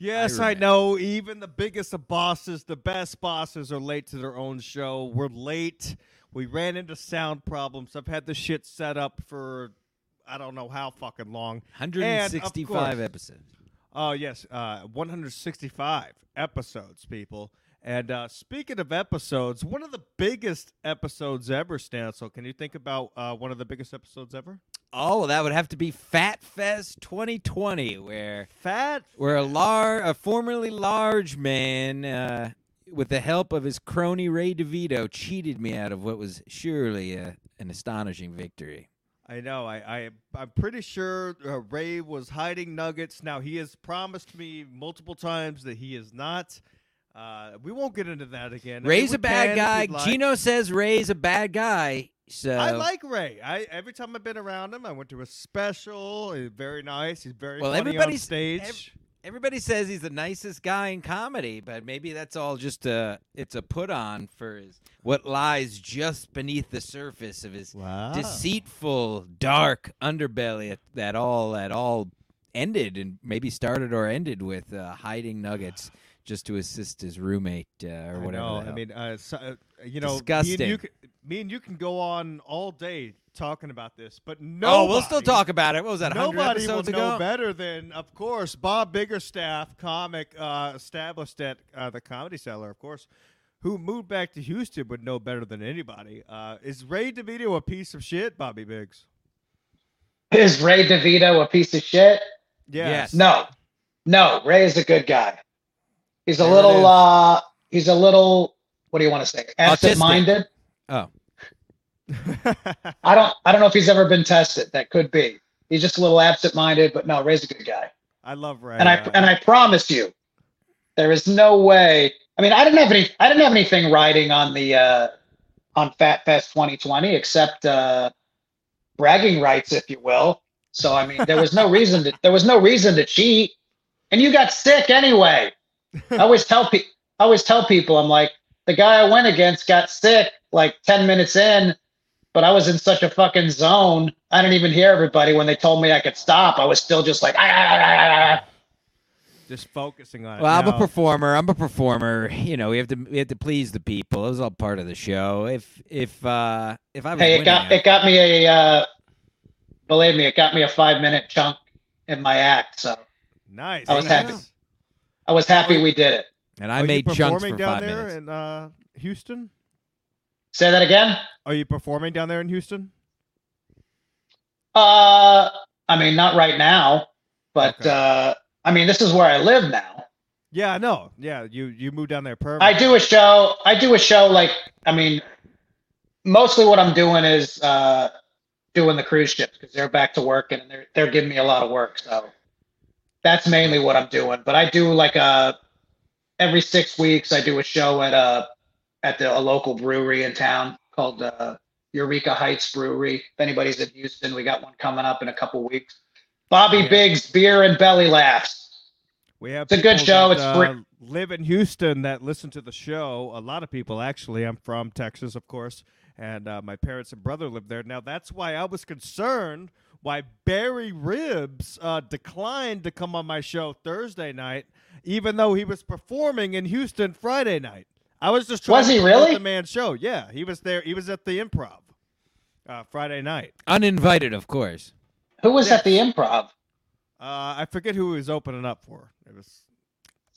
Yes, I, remember. know. Even the biggest of bosses, the best bosses, are late to their own show. We're late. We ran into sound problems. I've had the shit set up for I don't know how fucking long. And, 165 course- episodes. Oh yes, uh, 165 episodes, people. And uh, speaking of episodes, one of the biggest episodes ever, Stancil. Can you think about uh, one of the biggest episodes ever? Oh, that would have to be Fat Fest 2020, where Fat. where a lar- a formerly large man, uh, with the help of his crony Ray DeVito, cheated me out of what was surely a, an astonishing victory. I know. I, I I'm pretty sure uh, Ray was hiding nuggets. Now he has promised me multiple times that he is not. Uh, we won't get into that again. I mean, Ray's a bad can guy. like. Gino says Ray's a bad guy. So I like Ray. I every time I've been around him, I went to a special. He's very nice. He's very Well, everybody's- stage. ev- Everybody says he's the nicest guy in comedy, but maybe that's all just a it's a put on for his what lies just beneath the surface of his wow. deceitful, dark underbelly that all that all ended and maybe started or ended with uh, hiding nuggets just to assist his roommate uh, or I whatever. know. I mean, uh, so, uh, you know, Me and, Disgusting. you can, me and you can go on all day talking about this, but no. oh, we'll still talk about it. What was that? 100 Nobody will episodes know ago. better than, of course, Bob Biggerstaff, comic uh, established at uh, the Comedy Cellar, of course, who moved back to Houston would know better than anybody. Uh, is Ray DeVito a piece of shit, Bobby Biggs? Is Ray DeVito a piece of shit? Yes. No, no. Ray is a good guy. He's a There little. uh He's a little. What do you want to say? Absent-minded. Oh, I don't. I don't know if he's ever been tested. That could be. He's just a little absent-minded, but no, Ray's a good guy. I love Ray. And I and I promise you, there is no way. I mean, I didn't have any. I didn't have anything riding on the uh, on Fat Fest 2020 except uh, bragging rights, if you will. So I mean, there was no reason to. There was no reason to cheat, and you got sick anyway. I always tell people. I always tell people, I'm like, the guy I went against got sick like 10 minutes in, but I was in such a fucking zone. I didn't even hear everybody when they told me I could stop. I was still just like, ah, ah, ah, ah, ah. just focusing on it. well, I'm a performer. I'm a performer. You know, we have to we have to please the people. It was all part of the show. If if uh if I was hey, it winning, got I- it got me a uh, believe me, it got me a five minute chunk in my act. So nice. I was nice. happy. I was happy we did it. and I Are made you chunks performing for down five there minutes. in uh, Houston? Say that again. Are you performing down there in Houston? Uh, I mean, not right now, but Okay. uh, I mean, this is where I live now. Yeah, no. Yeah, you you moved down there permanently. I do a show. I do a show like I mean, mostly what I'm doing is uh, doing the cruise ships because they're back to work and they're they're giving me a lot of work. So that's mainly what I'm doing. But I do like a every six weeks I do a show at a at the, a local brewery in town called uh, Eureka Heights Brewery. If anybody's in Houston, we got one coming up in a couple weeks. Bobby Yeah. Biggs Beer and Belly Laughs. We have It's a good show. that, It's uh, free- live in Houston that listen to the show. A lot of people actually. I'm from Texas, of course, and uh, my parents and brother live there. Now that's why I was concerned why Barry Ribs uh, declined to come on my show Thursday night, even though he was performing in Houston Friday night. I was just trying Was to he promote really? the man's show. Yeah, he was there. He was at the Improv uh, Friday night. Uninvited, of course. Who was at the improv? Uh, I forget who he was opening up for. It was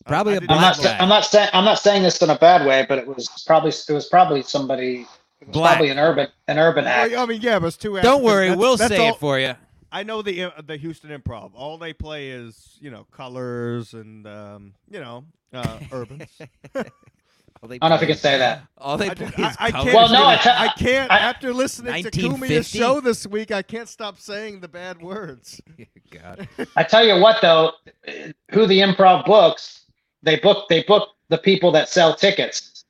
Probably I a didn't I'm not. know. Black sa- I'm not saying. I'm not saying this in a bad way, but it was probably. It was probably somebody. It was Black. probably an urban. An urban act. Well, I mean, yeah, it was two. Don't Africans. worry, That's- we'll that's say all- it for you. I know the uh, the Houston Improv. All they play is you know colors and um, you know uh, urbans. I don't know if you can say that. All they I, play just- is I, I colors. can't. Well, no, I I, ca- I can't. I- after listening to 1950? Kumia's show this week, I can't stop saying the bad words. God. I tell you what, though, who the improv books, they book. They book the people that sell tickets.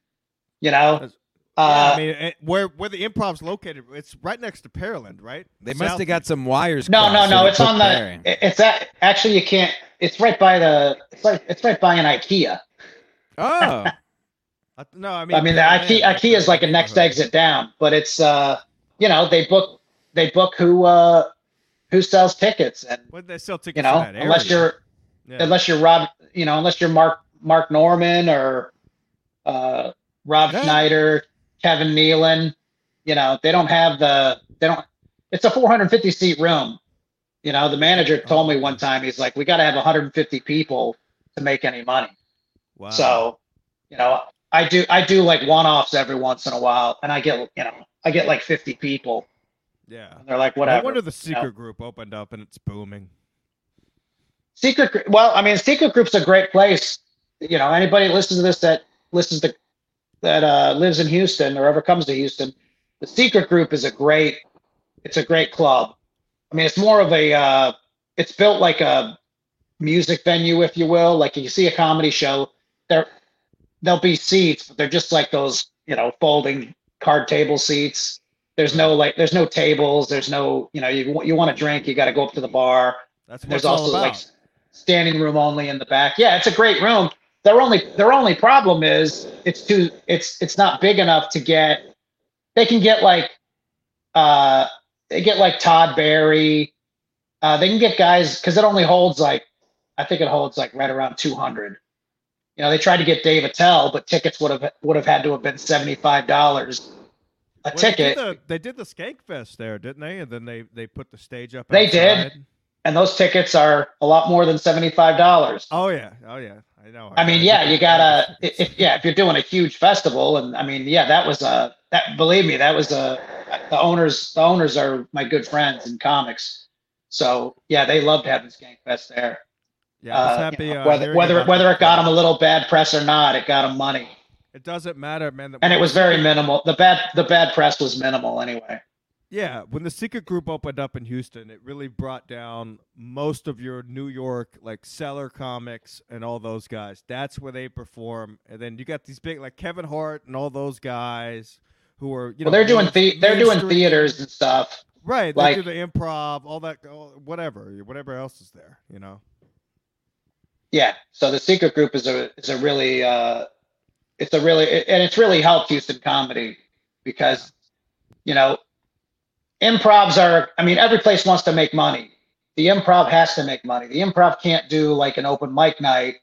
You know. That's- Uh, yeah, I mean, it, where where the Improv's located, it's right next to Pearland, right? They must South- have got some wires. no, no, no. It's on Barry. the. it- It's at, actually you can't. It's right by the. It's like it's right by an IKEA. Oh, Uh, no, I mean, I mean, the Pearland, IKEA, IKEA is like a next exit down, but it's uh, you know, they book they book who uh who sells tickets, and When they sell tickets, you know, in that unless area. you're Yeah. unless you're Rob, you know, unless you're Mark Mark Normand or uh, Rob Yeah. Schneider, Kevin Nealon, you know, they don't have the they don't. It's a 450 seat room. You know, the manager told me one time he's like, we got to have 150 people to make any money. Wow. So, you know, I do I do like one offs every once in a while, and I get you know I get like 50 people, yeah. and they're like whatever. I wonder the you know. secret group opened up and it's booming. Secret, well, I mean, Secret Group's a great place. You know, anybody listens to this that listens to that uh, lives in Houston or ever comes to Houston, the Secret Group is a great. It's a great club. I mean, it's more of a. Uh, it's built like a music venue, if you will. Like you see a comedy show, there there'll be seats, but they're just like those, you know, folding card table seats. There's no like, there's no tables. There's no, you know, you you want to drink, you got to go up to the bar. That's what There's also about. like standing room only in the back. Yeah, it's a great room. Their only their only problem is it's too it's it's not big enough to get. They can get like, uh, they get like Todd Barry. Uh, they can get guys because it only holds like, I think it holds like right around 200. You know, they tried to get Dave Attell, but tickets would have would have had to have been seventy five dollars a Well, they did ticket. the- They did the Skank Fest there, didn't they? And then they they put the stage up. They did. And those tickets are a lot more than seventy five dollars. Oh yeah. Oh yeah. I know. I mean, yeah, you gotta if yeah, if you're doing a huge festival, and I mean, yeah, that was a that. Believe me, that was a the owners. The owners are my good friends in comics, so yeah, they loved having Skank Fest there. Yeah, Uh, you happy. know, uh, whether hearing whether whether it got them a little bad press or not, it got them money, It doesn't matter, man. and it was very minimal. The bad the bad press was minimal anyway. Yeah, when the Secret Group opened up in Houston, it really brought down most of your New York like Cellar comics and all those guys. That's where they perform, and then you got these big like Kevin Hart and all those guys who are you Well, know they're doing the, they're doing theaters and stuff. right? They like- do the improv, all that, whatever, whatever else is there, you know. Yeah. So the secret group is a is a really uh it's a really and it's really helped Houston comedy because you know improvs are I mean every place wants to make money. The improv has to make money. The improv can't do like an open mic night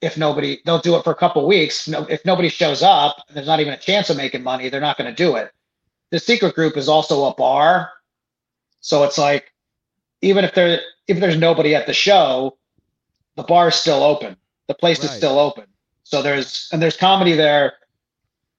if nobody they'll do it for a couple weeks. No, if nobody shows up, there's not even a chance of making money. They're not going to do it. The secret group is also a bar, so it's like even if there if there's nobody at the show, the bar is still open. The place is still open. So there's and there's comedy there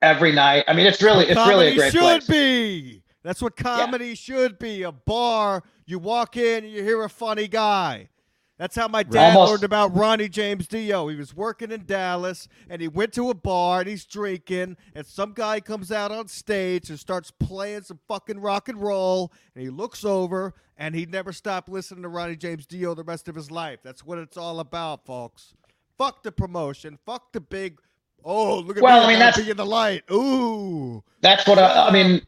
every night. I mean, it's really it's really a great should place. be. That's what comedy should be. A bar. You walk in and you hear a funny guy. That's how my dad Almost- learned about Ronnie James Dio. He was working in Dallas and he went to a bar and he's drinking and some guy comes out on stage and starts playing some fucking rock and roll and he looks over and he never stopped listening to Ronnie James Dio the rest of his life. That's what it's all about, folks. Fuck the promotion. Fuck the big. Oh, look at Well, me! I mean, that's- in the light. Ooh. That's what I, I mean.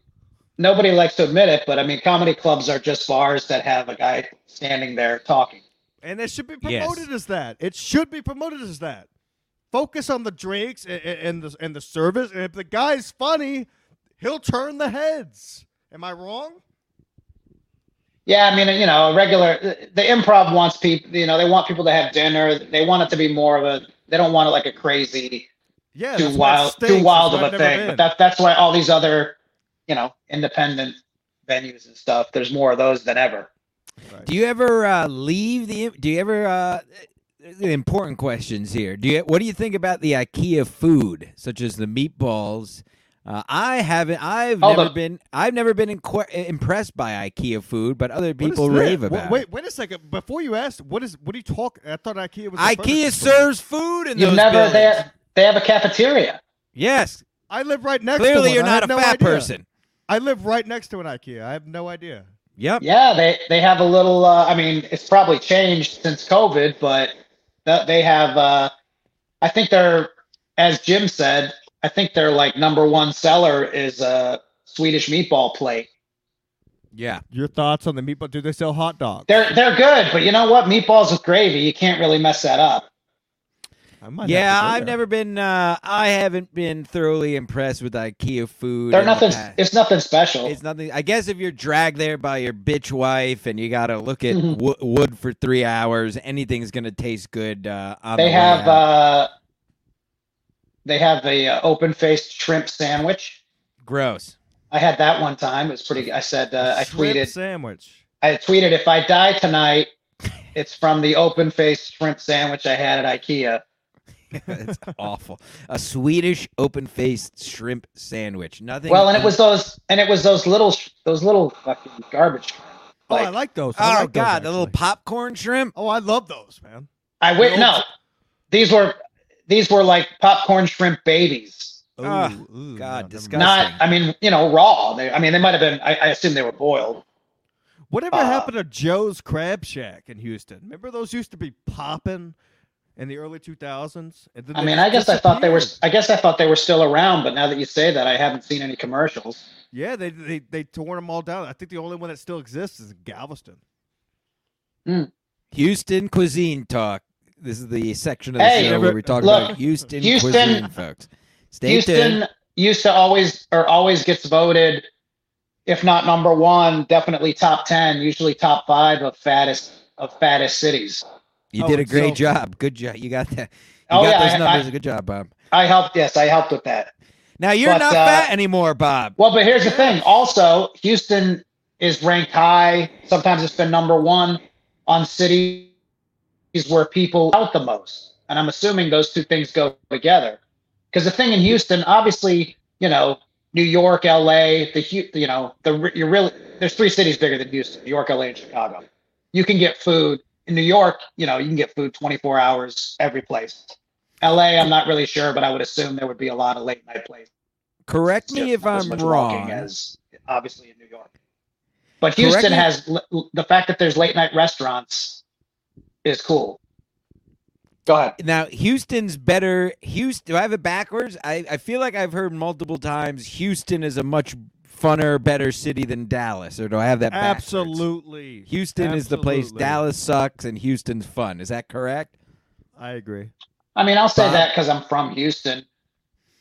Nobody likes to admit it, but I mean, comedy clubs are just bars that have a guy standing there talking. And it should be Yes. promoted as that. It should be promoted as that. Focus on the drinks and, and the and the service. And if the guy's funny, he'll turn the heads. Am I wrong? Yeah, I mean, you know, a regular the improv wants people. You know, they want people to have dinner. They want it to be more of a. They don't want it like a crazy, Yeah. too that's why it wild, stinks. too wild of why a I've never thing. been. But that that's why all these other, you know, independent venues and stuff. There's more of those than ever. Right. Do you ever uh, leave the? Do you ever? Uh, important questions here. Do you? What do you think about the IKEA food, such as the meatballs? Uh, I haven't. I've Oh, never the- been. I've never been inqu- impressed by IKEA food, but other people rave about. Wait, it. wait a second. Before you ask, what is what are you talking? I thought IKEA was. IKEA serves food in You've those never buildings. they have, they have a cafeteria. Yes, I live right next. to clearly you're I not have a no fat idea. person. I live right next to an IKEA. I have no idea. Yep. Yeah, they they have a little. Uh, I mean, it's probably changed since COVID, but they have. Uh, I think they're, as Jim said, I think their like number one seller is a Swedish meatball plate. Yeah. Your thoughts on the meatball? Do they sell hot dogs? They're they're good, but you know what? Meatballs with gravy, you can't really mess that up. I might Yeah, to I've never been. Uh, I haven't been thoroughly impressed with IKEA food. They're nothing. past. It's nothing special. It's nothing. I guess if you're dragged there by your bitch wife and you got to look at Mhm. wo- wood for three hours, anything's gonna taste good. Uh, on the they way have. out. uh They have a uh, open-faced shrimp sandwich. gross. I had that one time. It was pretty. I said. Uh, I tweeted. sandwich. I tweeted if I die tonight, it's from the open-faced shrimp sandwich I had at IKEA. it's awful. A Swedish open-faced shrimp sandwich. Nothing. Well, and it was those, and it was those little, those little fucking garbage. shrimp. Oh, I Like, like those. I Oh like those, God, the little popcorn shrimp. Oh, I love those, man. I wait. old- No, these were, these were like popcorn shrimp babies. Ooh, ooh, God, no, disgusting. Not, I mean, you know, raw. They, I mean, they might have been. I, I assume they were boiled. Whatever uh, happened to Joe's Crab Shack in Houston? Remember those used to be popping in the early 2000s? And then I mean, I guess I thought they were. I guess I thought they were still around. But now that you say that, I haven't seen any commercials. Yeah, they, they they torn them all down. I think the only one that still exists is Galveston. Hmm. Houston cuisine talk. This is the section of the Hey, show where we talk look, about Houston, Houston- cuisine, folks. Stay Houston tuned. used to always or always gets voted, if not number one, definitely top ten, usually top five of fattest of fattest cities. You Oh, did a great so- job. Good job. You got that. You Oh, got yeah, those I- numbers. I- Good job, Bob. I helped. Yes, I helped with that. Now you're But, not uh, fat anymore, Bob. Well, but here's the thing. Also, Houston is ranked high. Sometimes it's been number one on cities where people out the most. And I'm assuming those two things go together. Because the thing in Houston, obviously, you know, New York, LA, the you know, the you're really there's three cities bigger than Houston: New York, LA, and Chicago. You can get food in New York. You know, you can get food 24 hours every place. LA, I'm not really sure, but I would assume there would be a lot of late night places Correct me if I'm wrong. as obviously in New York. But Houston Correct has l- the fact that there's late night restaurants is cool. Go ahead. Now Houston's better. Houston. Do I have it backwards? I, I feel like I've heard multiple times Houston is a much funner, better city than Dallas. Or do I have that backwards? Absolutely. Houston is the place. Dallas sucks, and Houston's fun. Is that correct? I agree. I mean, I'll say Bob? that because I'm from Houston.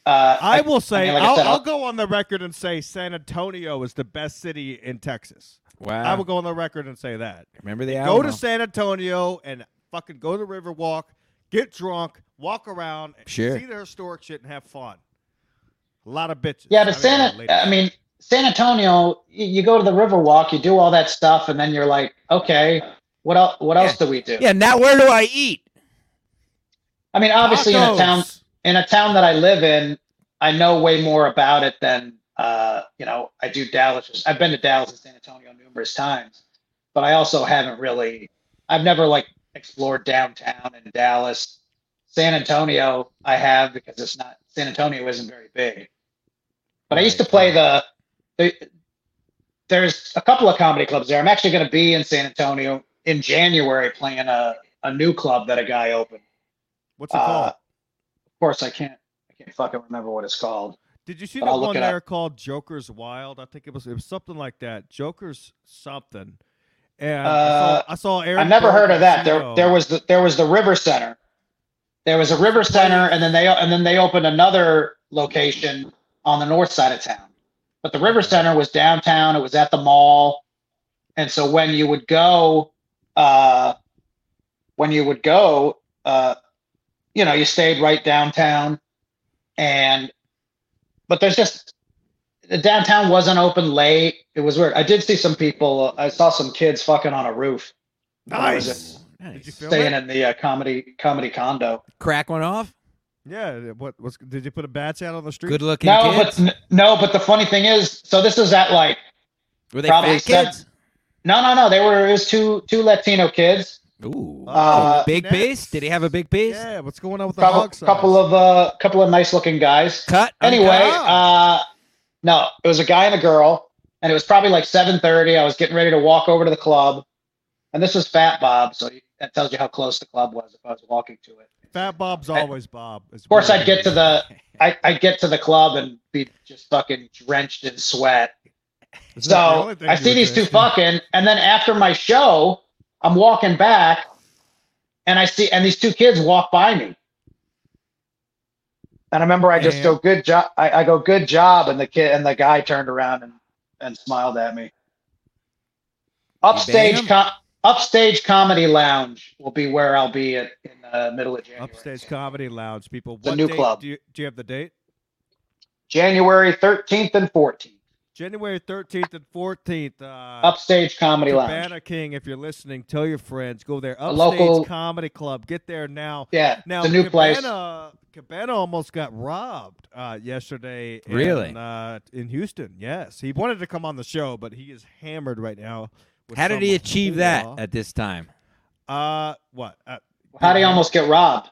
Uh, I will say, mean, like I I'll, I'll I'll- go on the record and say San Antonio is the best city in Texas. Wow. I will go on the record and say that. Remember the Go to San Antonio and fucking go to the Riverwalk, get drunk, walk around, Sure. see the historic shit, and have fun. A lot of bitches. yeah, I but mean, San, ladies. I mean, San Antonio, you, go to the Riverwalk, you do all that stuff, and then you're like, okay, what else? What else do we do? yeah. Now where do I eat? I mean, obviously, in a town in a town that I live in, I know way more about it than uh, you know. I do Dallas. I've been to Dallas and San Antonio numerous times, but I also haven't really. I've never like explored downtown in Dallas. San Antonio, I have because it's not. San Antonio isn't very big, but I used to play the. The there's a couple of comedy clubs there. I'm actually going to be in San Antonio in January playing a, a new club that a guy opened. What's it Uh, called? of course, I can't. I can't fucking remember what it's called. Did you see that I'll one it up. there called Joker's Wild? I think it was it was something like that. Joker's something. And Uh, I saw I saw I've never heard of that. There, there was the there was the River Center. There was a River Center, and then they and then they opened another location on the north side of town. But the River Center was downtown. It was at the mall, and so when you would go, uh, when you would go, uh, you know, you stayed right downtown, and but there's just the downtown wasn't open late. It was weird. I did see some people. I saw some kids fucking on a roof. What was nice. Nice. Did you film staying it? in the uh, comedy comedy condo. Crack one off. Yeah. What was? Did you put a batch out on the street? Good looking No, kids. but no, but the funny thing is, so this is at like Were they probably fat kids? no, no, no. They were it was two two Latino kids, Ooh. Uh, big next. piece? Did he have a big piece? Yeah. What's going on with the couple hog size? couple of uh couple of nice looking guys. Cut. Anyway, God. uh, no, it was a guy and a girl, and it was probably like seven thirty. I was getting ready to walk over to the club, and this was Fat Bob, so that tells you how close the club was if I was walking to it. Fat Bob's always Bob. Of course, I'd get to the I I get to the club and be just fucking drenched in sweat. So I see these two fucking, and then after my show, I'm walking back, and I see, and these two kids walk by me, And I remember I just go good job. I, I go good job, and the kid and the guy turned around and, and smiled at me. Upstage, him? com- upstage comedy lounge will be where I'll be at in the middle of January. Upstage Comedy Lounge, people. a What new date club. Do you, do you have the date? January thirteenth and fourteenth. January 13th and 14th. Uh, Upstage comedy lounge. Cabana King, if you're listening, tell your friends. Go there. Upstage local- Comedy Club. Get there now. Yeah, Now, it's a new place. Cabana, Cabana almost got robbed uh, yesterday. in, Really? uh, in Houston, yes. He wanted to come on the show, but he is hammered right now. With How did he some achieve that at this time? Uh, what? Uh, How did he almost get robbed?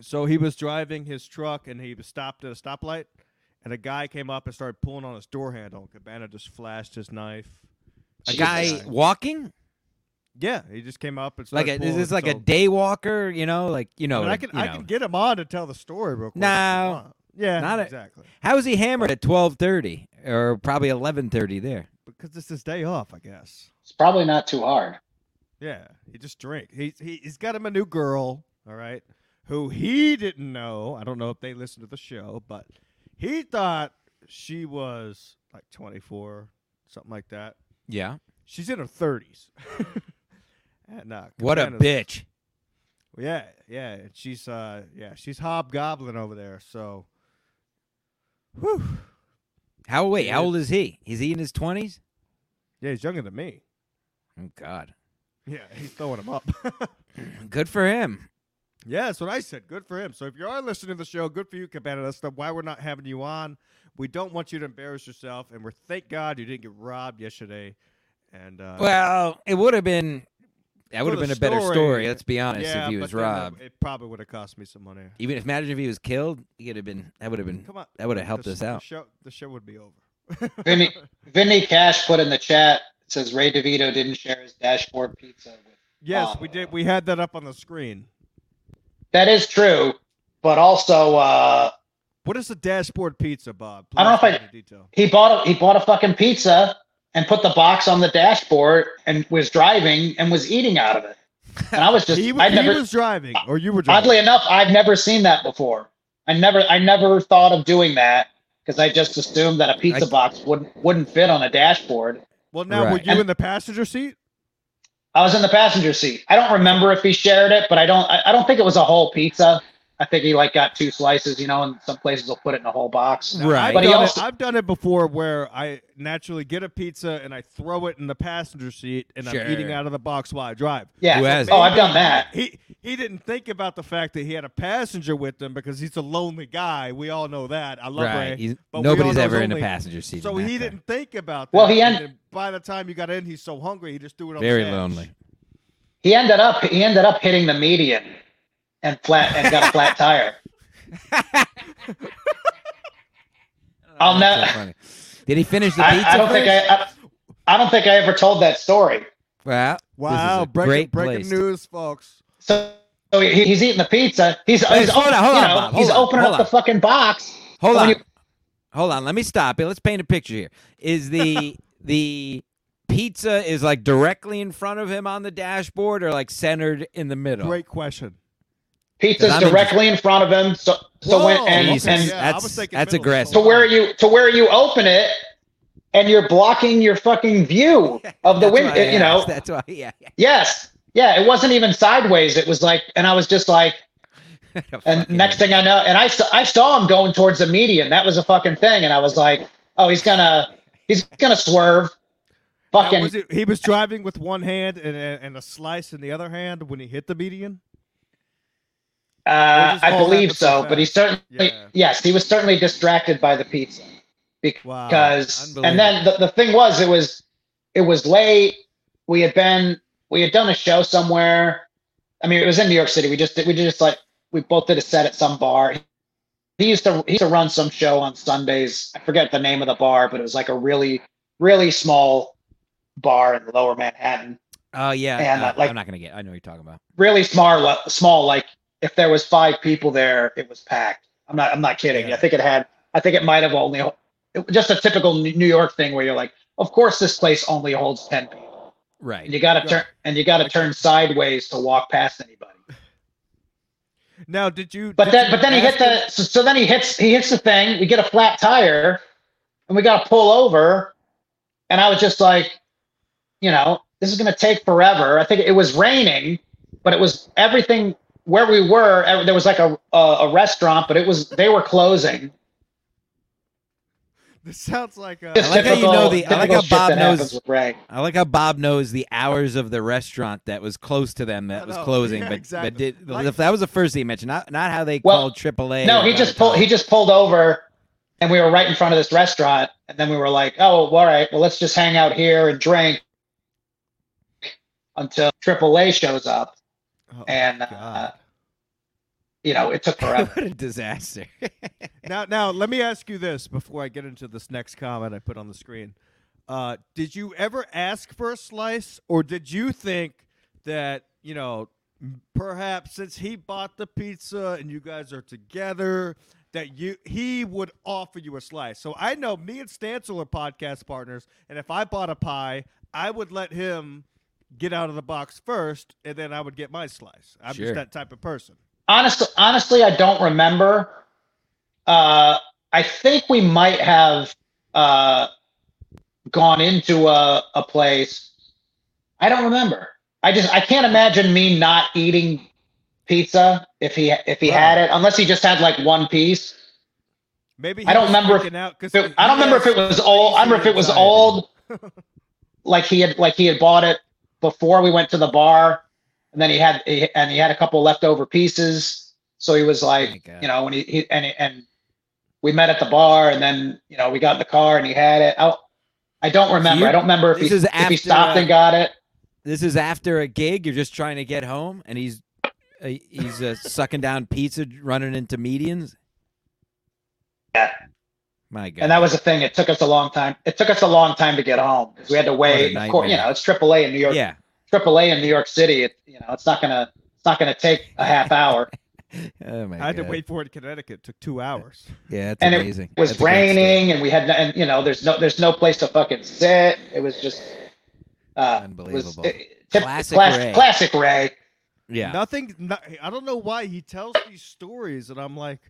So he was driving his truck and he was stopped at a stoplight, and a guy came up and started pulling on his door handle. Cabana just flashed his knife. A Jesus. guy walking? Yeah, he just came up and Like started a, is this like a so- day walker? You know, like you know, I, mean, I can you I know. can get him on to tell the story real quick. if No. yeah, Not exactly. How was he hammered at twelve thirty or probably eleven thirty there? Because it's his day off, I guess. It's probably not too hard. Yeah, he just drink. He, he he's got him a new girl, all right, who he didn't know. I don't know if they listened to the show, but he thought she was like 24, something like that. Yeah. She's in her 30s. and uh, What a bitch. Yeah, yeah, she's uh yeah, she's hobgoblin over there. So, whew. How wait? How old is he? Is he in his twenties? Yeah, he's younger than me. Oh God. Yeah, he's throwing him up. Good for him. Yeah, that's what I said. Good for him. So if you are listening to the show, good for you, Cabana. That's the, why we're not having you on. We don't want you to embarrass yourself, and we're thank God you didn't get robbed yesterday. And uh, Well, it would have been. That would have been a better story, story. Let's be honest. yeah, if he but was it- robbed, it, probably would have cost me some money. even if imagine if he was killed, he could have been. That would have been. Come on, That would have helped the, us the out. show, the show would be over. Vinny, Vinny Cash put in the chat it says Ray DeVito didn't share his dashboard pizza. With. yes, Oh. we did. We had that up on the screen. That is true, but also uh, What is the dashboard pizza, Bob? I don't know if I- detail. he bought a, he bought a fucking pizza and put the box on the dashboard and was driving and was eating out of it. And I was just He, I he never was driving, or you were driving. oddly enough I've never seen that before. I never I never thought of doing that because I just assumed that a pizza I- box wouldn't wouldn't fit on a dashboard. Well, now were Right. you in the passenger seat? I was in the passenger seat. I don't remember if he shared it, but I don't. I, I don't think it was a whole pizza. I think he like got two slices, you know, and some places will put it in a whole box. Now, Right. I've, But he done also- it, I've done it before where I naturally get a pizza and I throw it in the passenger seat and I'm eating out of the box while I drive. Yeah. Who has oh, I've done that. He he didn't think about the fact that he had a passenger with him because he's a lonely guy. We all know that. I love Right. Ray. He's, but nobody's ever in a passenger seat. So he car. didn't think about that. Well, he ended by the time you got in, he's so hungry he just threw it on Very the dash. lonely. He ended up he ended up hitting the median and flat and got a flat tire. I'll Oh, That's ne- so funny. Did he finish the I, pizza? I don't think? I, I I don't think I ever told that story. Wow! Wow, this is a breaking, great breaking news, folks. So, so he, he's eating the pizza. He's, Hey, he's hold open- on, hold on, know, Bob, hold he's on, opening hold up the fucking box. Hold on. you- Hold on. Let me stop it. Let's paint a picture here. Is the the pizza is like directly in front of him on the dashboard or like centered in the middle? Great question. Pizza's directly in front of him. So so when and, Jesus. and yeah, that's was thinking that's aggressive. to where you to where you open it and you're blocking your fucking view of the That's window. why I You know. asked. That's why. Yeah. Yes. Yeah. It wasn't even sideways. It was like, and I was just like, and Fucking- next thing I know, and I saw I saw him going towards the median. That was a fucking thing, and I was like, oh, he's gonna he's gonna swerve. Fucking was it, he was driving with one hand and, and and a slice in the other hand when he hit the median. Uh, I believe so, but he certainly Yeah. yes, he was certainly distracted by the pizza Wow, because and then the, the thing was it was it was late. We had been we had done a show somewhere. I mean, it was in New York City. We just we just like we both did a set at some bar. He used to he used to run some show on Sundays. I forget the name of the bar, but it was like a really really small bar in Lower Manhattan. Oh yeah. And, uh, uh, like- I'm not gonna get. I know what you're talking about. really small small like if there was five people there it was packed i'm not i'm not kidding Yeah. i think it had i think it might have only it, just a typical new york thing where you're like of course this place only holds 10 people Right. and you got to Right. turn and you got to turn sideways to walk past anybody Now, did you? But did then, you but then he hit the. So, so then he hits. He hits the thing. We get a flat tire, and we got to pull over. And I was just like, you know, this is going to take forever. I think it was raining, but it was everything where we were. There was like a a, a restaurant, but it was they were closing. This sounds like a. Just I like how you typical- know the- I like how Bob knows- happens with Ray. I like how Bob knows the hours of the restaurant that was close to them that I was closing, Yeah, but exactly. but did, Like- that was the first thing he mentioned, not not how they Well, called AAA. No, he just pulled. He just pulled over, and we were right in front of this restaurant. And then we were like, "Oh, all right. Well, let's just hang out here and drink until AAA shows up." Oh, And uh, you know, it took forever. what a disaster. Now, now, let me ask you this before I get into this next comment I put on the screen. Uh, did you ever ask for a slice, or did you think that you know, perhaps since he bought the pizza and you guys are together, that you he would offer you a slice? So I know me and Stancil are podcast partners, and if I bought a pie, I would let him get out of the box first, and then I would get my slice. I'm Sure. just that type of person. honestly, honestly, I don't remember. Uh, I think we might have uh, gone into a, a place. I don't remember. I just I can't imagine me not eating pizza if he if he had it, unless he just had like one piece. Maybe he I don't remember if- freaking out 'cause it- I don't remember if it was old. I remember if it was crazy old, like he had like he had bought it before we went to the bar, and then he had he, and he had a couple leftover pieces. So he was like, God. you know, when he, he and and we met at the bar, and then you know we got in the car and he had it. I, I don't remember. you- I don't remember if he, if he stopped and got it. this is after a gig. You're just trying to get home, and he's uh, he's uh, sucking down pizza, running into medians. Yeah. My God. And that was the thing. It took us a long time. It took us a long time to get home because we had to wait. Of course, you know, it's AAA in New York. yeah. AAA in New York City. It, you know, it's not gonna it's not gonna take a half hour. Oh my I had to wait for it in Connecticut. It took two hours. Yeah, that's and amazing. it was That's a great story. raining and we had no- and you know there's no there's no place to fucking sit it was just uh it was, Unbelievable. it, tip- Classic class- Ray. classic ray Yeah. Nothing. No, I don't know why he tells these stories, and I'm like,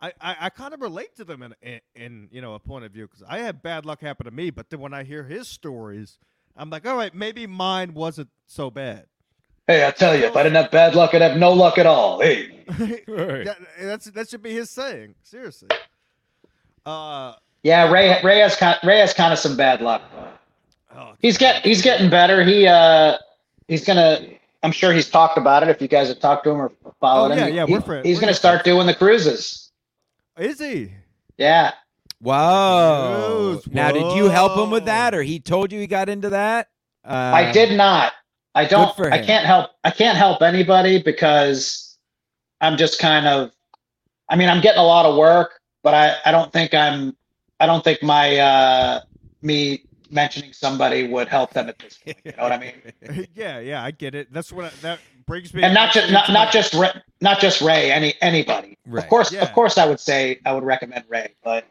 I, I, I kind of relate to them in, in, in you know a point of view because I had bad luck happen to me, but then when I hear his stories, I'm like, all right, maybe mine wasn't so bad. hey i'll tell you if i didn't have bad luck i'd have no luck at all hey that, that's that should be his saying. Seriously. Uh, yeah ray ray has kind ray has kind of some bad luck oh, he's get he's getting better he uh he's gonna i'm sure he's talked about it if you guys have talked to him or followed Oh, yeah, him yeah, He- we're friends. he's We're gonna good start doing the cruises Is he? yeah Whoa. News. Now, did you help him with that, or he told you he got into that? Uh, I did not. I don't. for I can't help. I can't help anybody because I'm just kind of. I mean, I'm getting a lot of work, but I. I don't think I'm. I don't think my uh me mentioning somebody would help them at this point. You know what I mean? yeah, yeah, I get it. That's what I, that brings me. And not just not, not just Ray, not just Ray. Any anybody. Right. Of course, Yeah. of course, I would say I would recommend Ray, but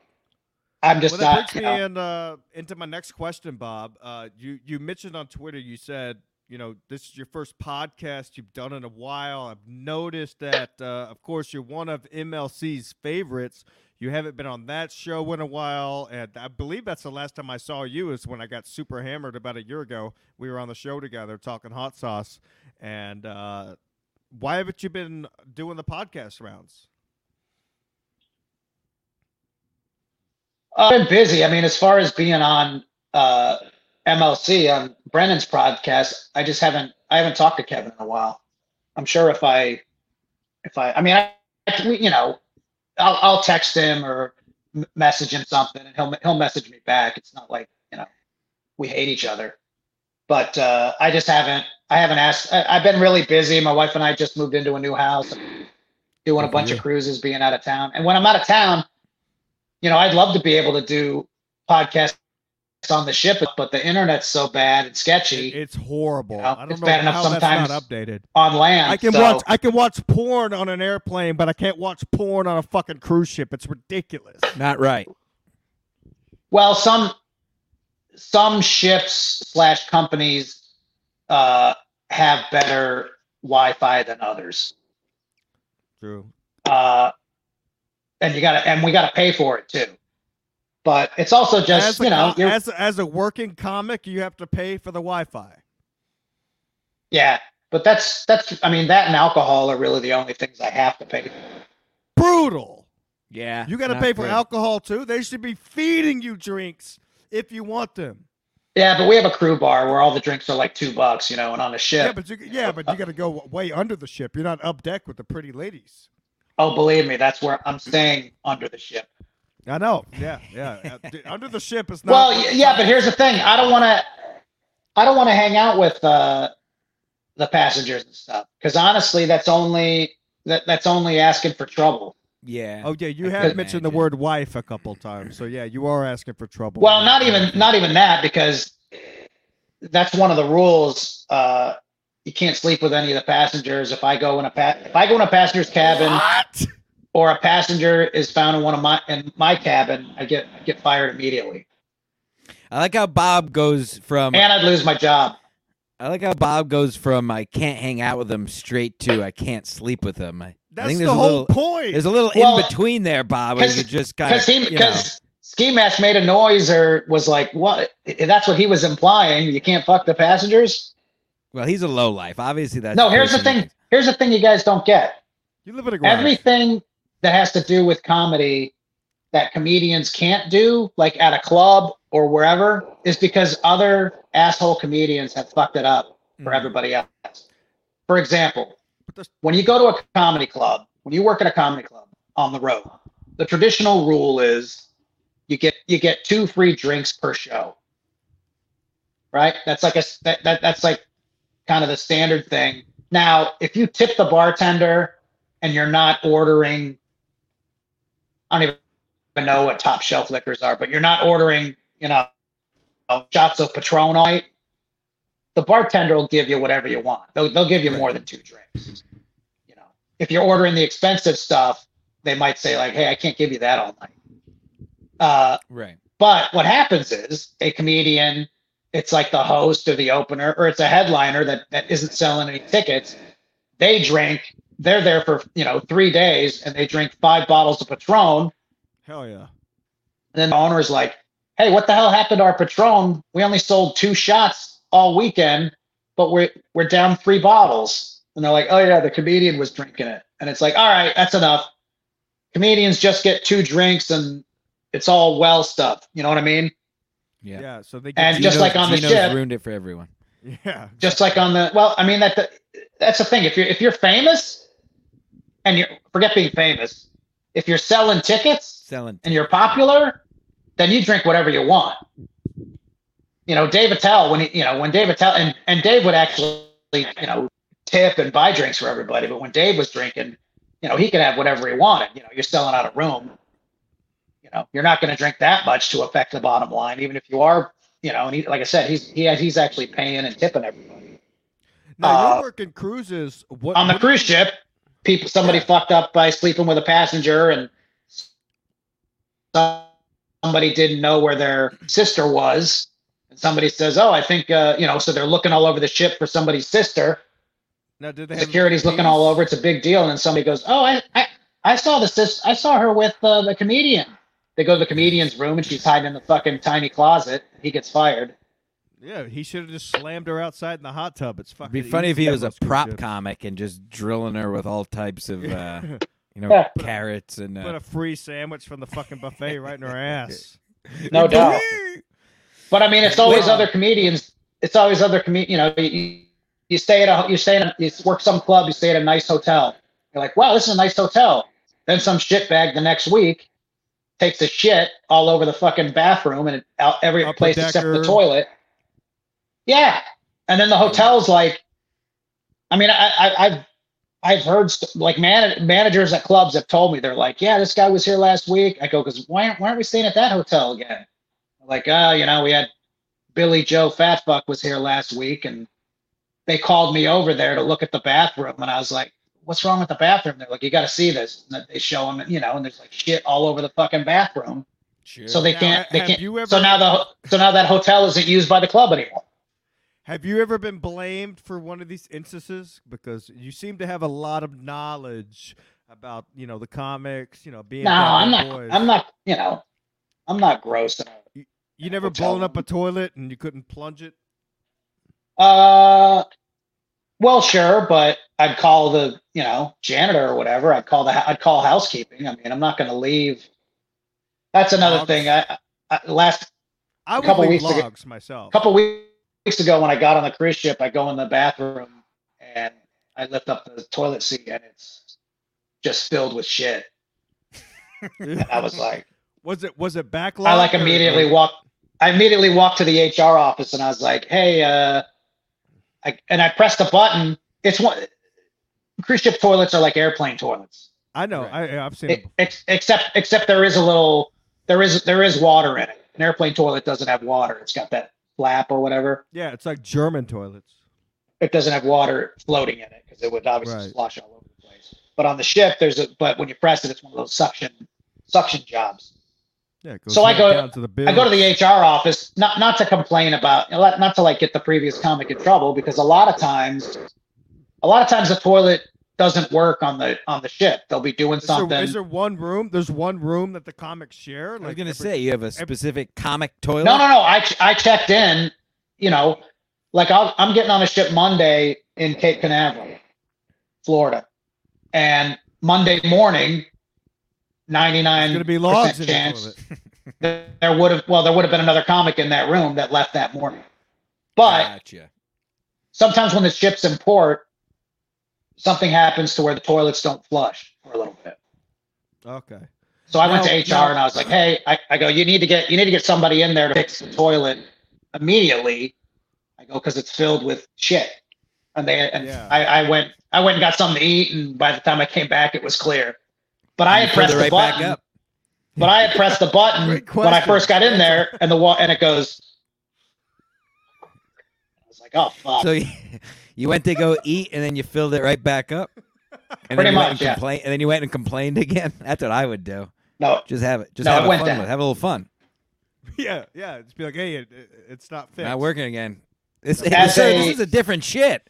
I'm just well, that not. brings me know, in, uh, into my next question, Bob. Uh, you you mentioned on Twitter, you said, you know, this is your first podcast you've done in a while. I've noticed that, uh, of course, you're one of MLC's favorites. You haven't been on that show in a while, and I believe that's the last time I saw you is when I got super hammered about a year ago. We were on the show together talking hot sauce, and uh, why haven't you been doing the podcast rounds? I've been busy. I mean, as far as being on uh, MLC on Brennan's podcast, I just haven't. I haven't talked to Kevin in a while. I'm sure if I, if I, I mean, I, you know, I'll, I'll text him or message him something, and he'll he'll message me back. It's not like you know, we hate each other, but uh, I just haven't. I haven't asked. I, I've been really busy. My wife and I just moved into a new house, doing a Good for bunch you. of cruises, being out of town. And when I'm out of town, you know, I'd love to be able to do podcasts on the ship, but the internet's so bad and sketchy it's horrible. You know, I don't it's know bad enough how that's not sometimes. updated. on land. I can so- watch I can watch porn on an airplane, but I can't watch porn on a fucking cruise ship. It's ridiculous. Not right. Well, some some ships slash companies uh, have better Wi-Fi than others. True. uh, and you got to, and we got to pay for it too. But it's also just as a, you know, as, a- as a working comic, you have to pay for the Wi-Fi. yeah. But that's that's I mean that and alcohol are really the only things I have to pay. for. Brutal. Yeah. You got to pay for good. alcohol too. They should be feeding you drinks if you want them. Yeah, but we have a crew bar where all the drinks are like two bucks, you know, and on a ship. Yeah, but you yeah, but you got to go way under the ship. You're not up deck with the pretty ladies. oh, believe me, that's where I'm staying under the ship. I know. Yeah, yeah. Uh, under the ship is not. Well, yeah, but here's the thing: I don't want to, I don't want to hang out with uh, the passengers and stuff because honestly, that's only that that's only asking for trouble. Yeah. Oh yeah, you I have could mentioned the word wife a couple times, so yeah, you are asking for trouble. Well, not even not even that because that's one of the rules. Uh, you can't sleep with any of the passengers. If I go in a pa- if I go in a passenger's cabin What? or a passenger is found in one of my in my cabin, I get I get fired immediately, I like how Bob goes from and I'd lose my job. I like how Bob goes from I can't hang out with them straight to I can't sleep with them. I, That's think the there's a whole little point. there's a little Well, in between there, Bob, where you 'cause- could just kind of because he because ski mask made a noise or was like what that's what he was implying you can't fuck the passengers well, he's a low life. Obviously, that's no here's the person thing here's the thing you guys don't get you live in a garage. everything that has to do with comedy that comedians can't do like at a club or wherever is because other asshole comedians have fucked it up for Mhm. everybody else for example But this- when you go to a comedy club when you work at a comedy club on the road the traditional rule is you get you get two free drinks per show. Right? That's like a that, that that's like kind of the standard thing. Now if you tip the bartender and you're not ordering i don't even know what top shelf liquors are but you're not ordering you know shots of patron all night the bartender will give you whatever you want they'll, they'll give you more than two drinks you know if you're ordering the expensive stuff they might say like hey i can't give you that all night uh, right. but what happens is a comedian, it's like the host or the opener, or it's a headliner that, that isn't selling any tickets. They drink, they're there for, you know, three days and they drink five bottles of Patron. Hell yeah. And then the owner is like, hey, what the hell happened to our Patron? We only sold two shots all weekend, but we're, we're down three bottles. And they're like, oh, yeah, the comedian was drinking it. And it's like, all right, that's enough. Comedians just get two drinks and it's all well stuff. You know what I mean? Yeah. Yeah. So they get And you- just like on the Gino's ship- ruined it for everyone. yeah. just like on the well i mean that the, that's the thing if you're if you're famous and you forget being famous if you're selling tickets Selling. and you're popular then you drink whatever you want you know dave attell when he you know when dave attell and and dave would actually you know tip and buy drinks for everybody but when dave was drinking you know he could have whatever he wanted you know you're selling out a room you know you're not going to drink that much to affect the bottom line even if you are you know and he, like i said he's he, he's actually paying and tipping everybody Now Uh, you're working cruises. What on the what- cruise ship, people somebody fucked up by sleeping with a passenger, and somebody didn't know where their sister was. And somebody says, "Oh, I think uh, you know." So they're looking all over the ship for somebody's sister. Now did they have Security's looking all over. It's a big deal. And then somebody goes, "Oh, I I, I saw the sis. I saw her with uh, the comedian." They go to the comedian's room, and she's hiding in the fucking tiny closet. He gets fired. Yeah, he should have just slammed her outside in the hot tub. It's fucking. It'd be funny if he was a prop ships. comic and just drilling her with all types of, uh, you know, Yeah. carrots and. Put Uh, a free sandwich from the fucking buffet right in her ass. No doubt. But I mean, it's always other comedians. It's always other comedians. You know, you, you stay at a you stay in a, you work some club. You stay at a nice hotel. You're like, wow, this is a nice hotel. Then some shitbag the next week takes a shit all over the fucking bathroom and out every Upper place except the toilet. Yeah, and then the hotel's like, I mean, I, I I've I've heard st- like man, managers at clubs have told me they're like, yeah, this guy was here last week. I go, because why aren't why aren't we staying at that hotel again? Like, ah, you know, we had Billy Joe Fatfuck was here last week, and they called me over there to look at the bathroom, and I was like, "What's wrong with the bathroom?" They're like, "You got to see this." And they show them, you know, and there's like shit all over the fucking bathroom, sure. so they Now, can't. They can't. ever- so now the so now that hotel isn't used by the club anymore. Have you ever been blamed for one of these instances? Because you seem to have a lot of knowledge about you know the comics, you know being No, I'm not. boys. I'm not. You know, I'm not gross. a- You never blown up a toilet and you couldn't plunge it. Uh, well, sure, but I'd call the you know janitor or whatever. I'd call the I'd call housekeeping. I mean, I'm not going to leave. That's another Logs. thing. I, I last I would couple weeks ago- logs myself. couple weeks ago when I got on the cruise ship, I go in the bathroom and I lift up the toilet seat and it's just filled with shit. And I was like, was it was it backlog? I like or- immediately walked. I immediately walked to the HR office and I was like, "Hey," uh, I, and I pressed a button. It's one. Cruise ship toilets are like airplane toilets, I know. Right. I, I've seen it. It- ex- except except there is a little there is there is water in it. An airplane toilet doesn't have water. It's got that flap or whatever. Yeah, it's like German toilets. It doesn't have water floating in it because it would obviously Right. slosh all over the place. But on the ship, there's a but when you press it, it's one of those suction suction jobs. Yeah. It So I go- to the I go to the HR office, not not to complain about, not to like get the previous comic in trouble, because a lot of times, a lot of times the toilet doesn't work on the on the ship. They'll be doing Is something. is there one room? There's one room that the comics share. Like I was gonna every- say you have a specific comic toilet. no, no, no. I I checked in. You know, like I'll, I'm getting on a ship Monday in Cape Canaveral, Florida, and Monday morning, ninety There's nine gonna be logs chance there would have well there would have been another comic in that room that left that morning. But Gotcha. sometimes when the ship's in port, something happens to where the toilets don't flush for a little bit. Okay. So I went to HR now- and I was like, "Hey, I, I go, you need to get you need to get somebody in there to fix the toilet immediately." I go because it's filled with shit, and they and Yeah. I, I went I went and got something to eat, and by the time I came back, it was clear. But I had pressed the right button. But I had pressed the button when I first got in there, and the wa- and it goes. I was like, "Oh fuck!" So you, you went to go eat and then you filled it right back up. And Pretty then you went much, and yeah. complain, and then you went and complained again. That's what I would do. no, Just have it. Just No, have it it went fun down. with. Have a little fun. Yeah, yeah. Just be like, hey, it, it- it's not fixed. Not working again. This, As this, a- this is a different shit.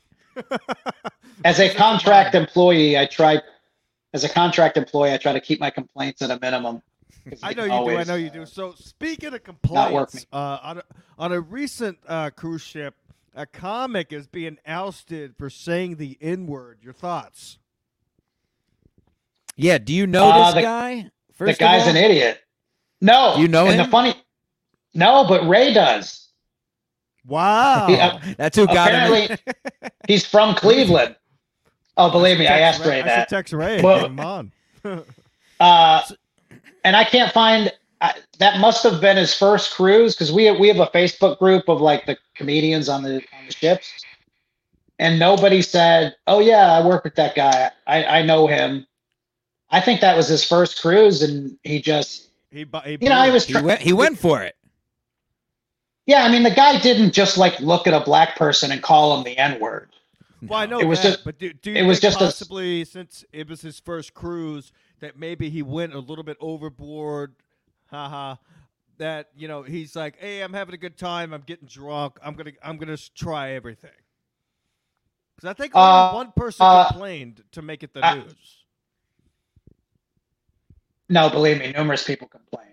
as a contract employee, I try. As a contract employee, I try to keep my complaints at a minimum. I know can you do. I know you do. So speaking of complaints, uh, on a, on a recent uh, cruise ship, a comic is being ousted for saying the N word. Your thoughts? Yeah. Do you know Uh, this the- guy? First The guy's all? an idiot. No, Do you know and him? the funny. No, but Ray does. Wow. He- uh, That's who got him. Apparently, he's from Cleveland. Oh, believe me, I Text asked Ray I should that. text Ray. Well- Come on. Uh, and I can't find. I, that must have been his first cruise because we we have a Facebook group of like the comedians on the on the ships, and nobody said, "Oh yeah, I work with that guy. I I know him." I think that was his first cruise, and he just He, bu- he you know he was He went. He went for it. yeah. I mean, the guy didn't just like look at a black person and call him the N word. Well, I know It was that, just- but do, do you it was think just a- possibly since it was his first cruise that maybe he went a little bit overboard, haha. That you know he's like, hey, I'm having a good time. I'm getting drunk. I'm gonna I'm gonna try everything. Because I think only Uh, one person uh, complained to make it the I- news. No, believe me, numerous people complained.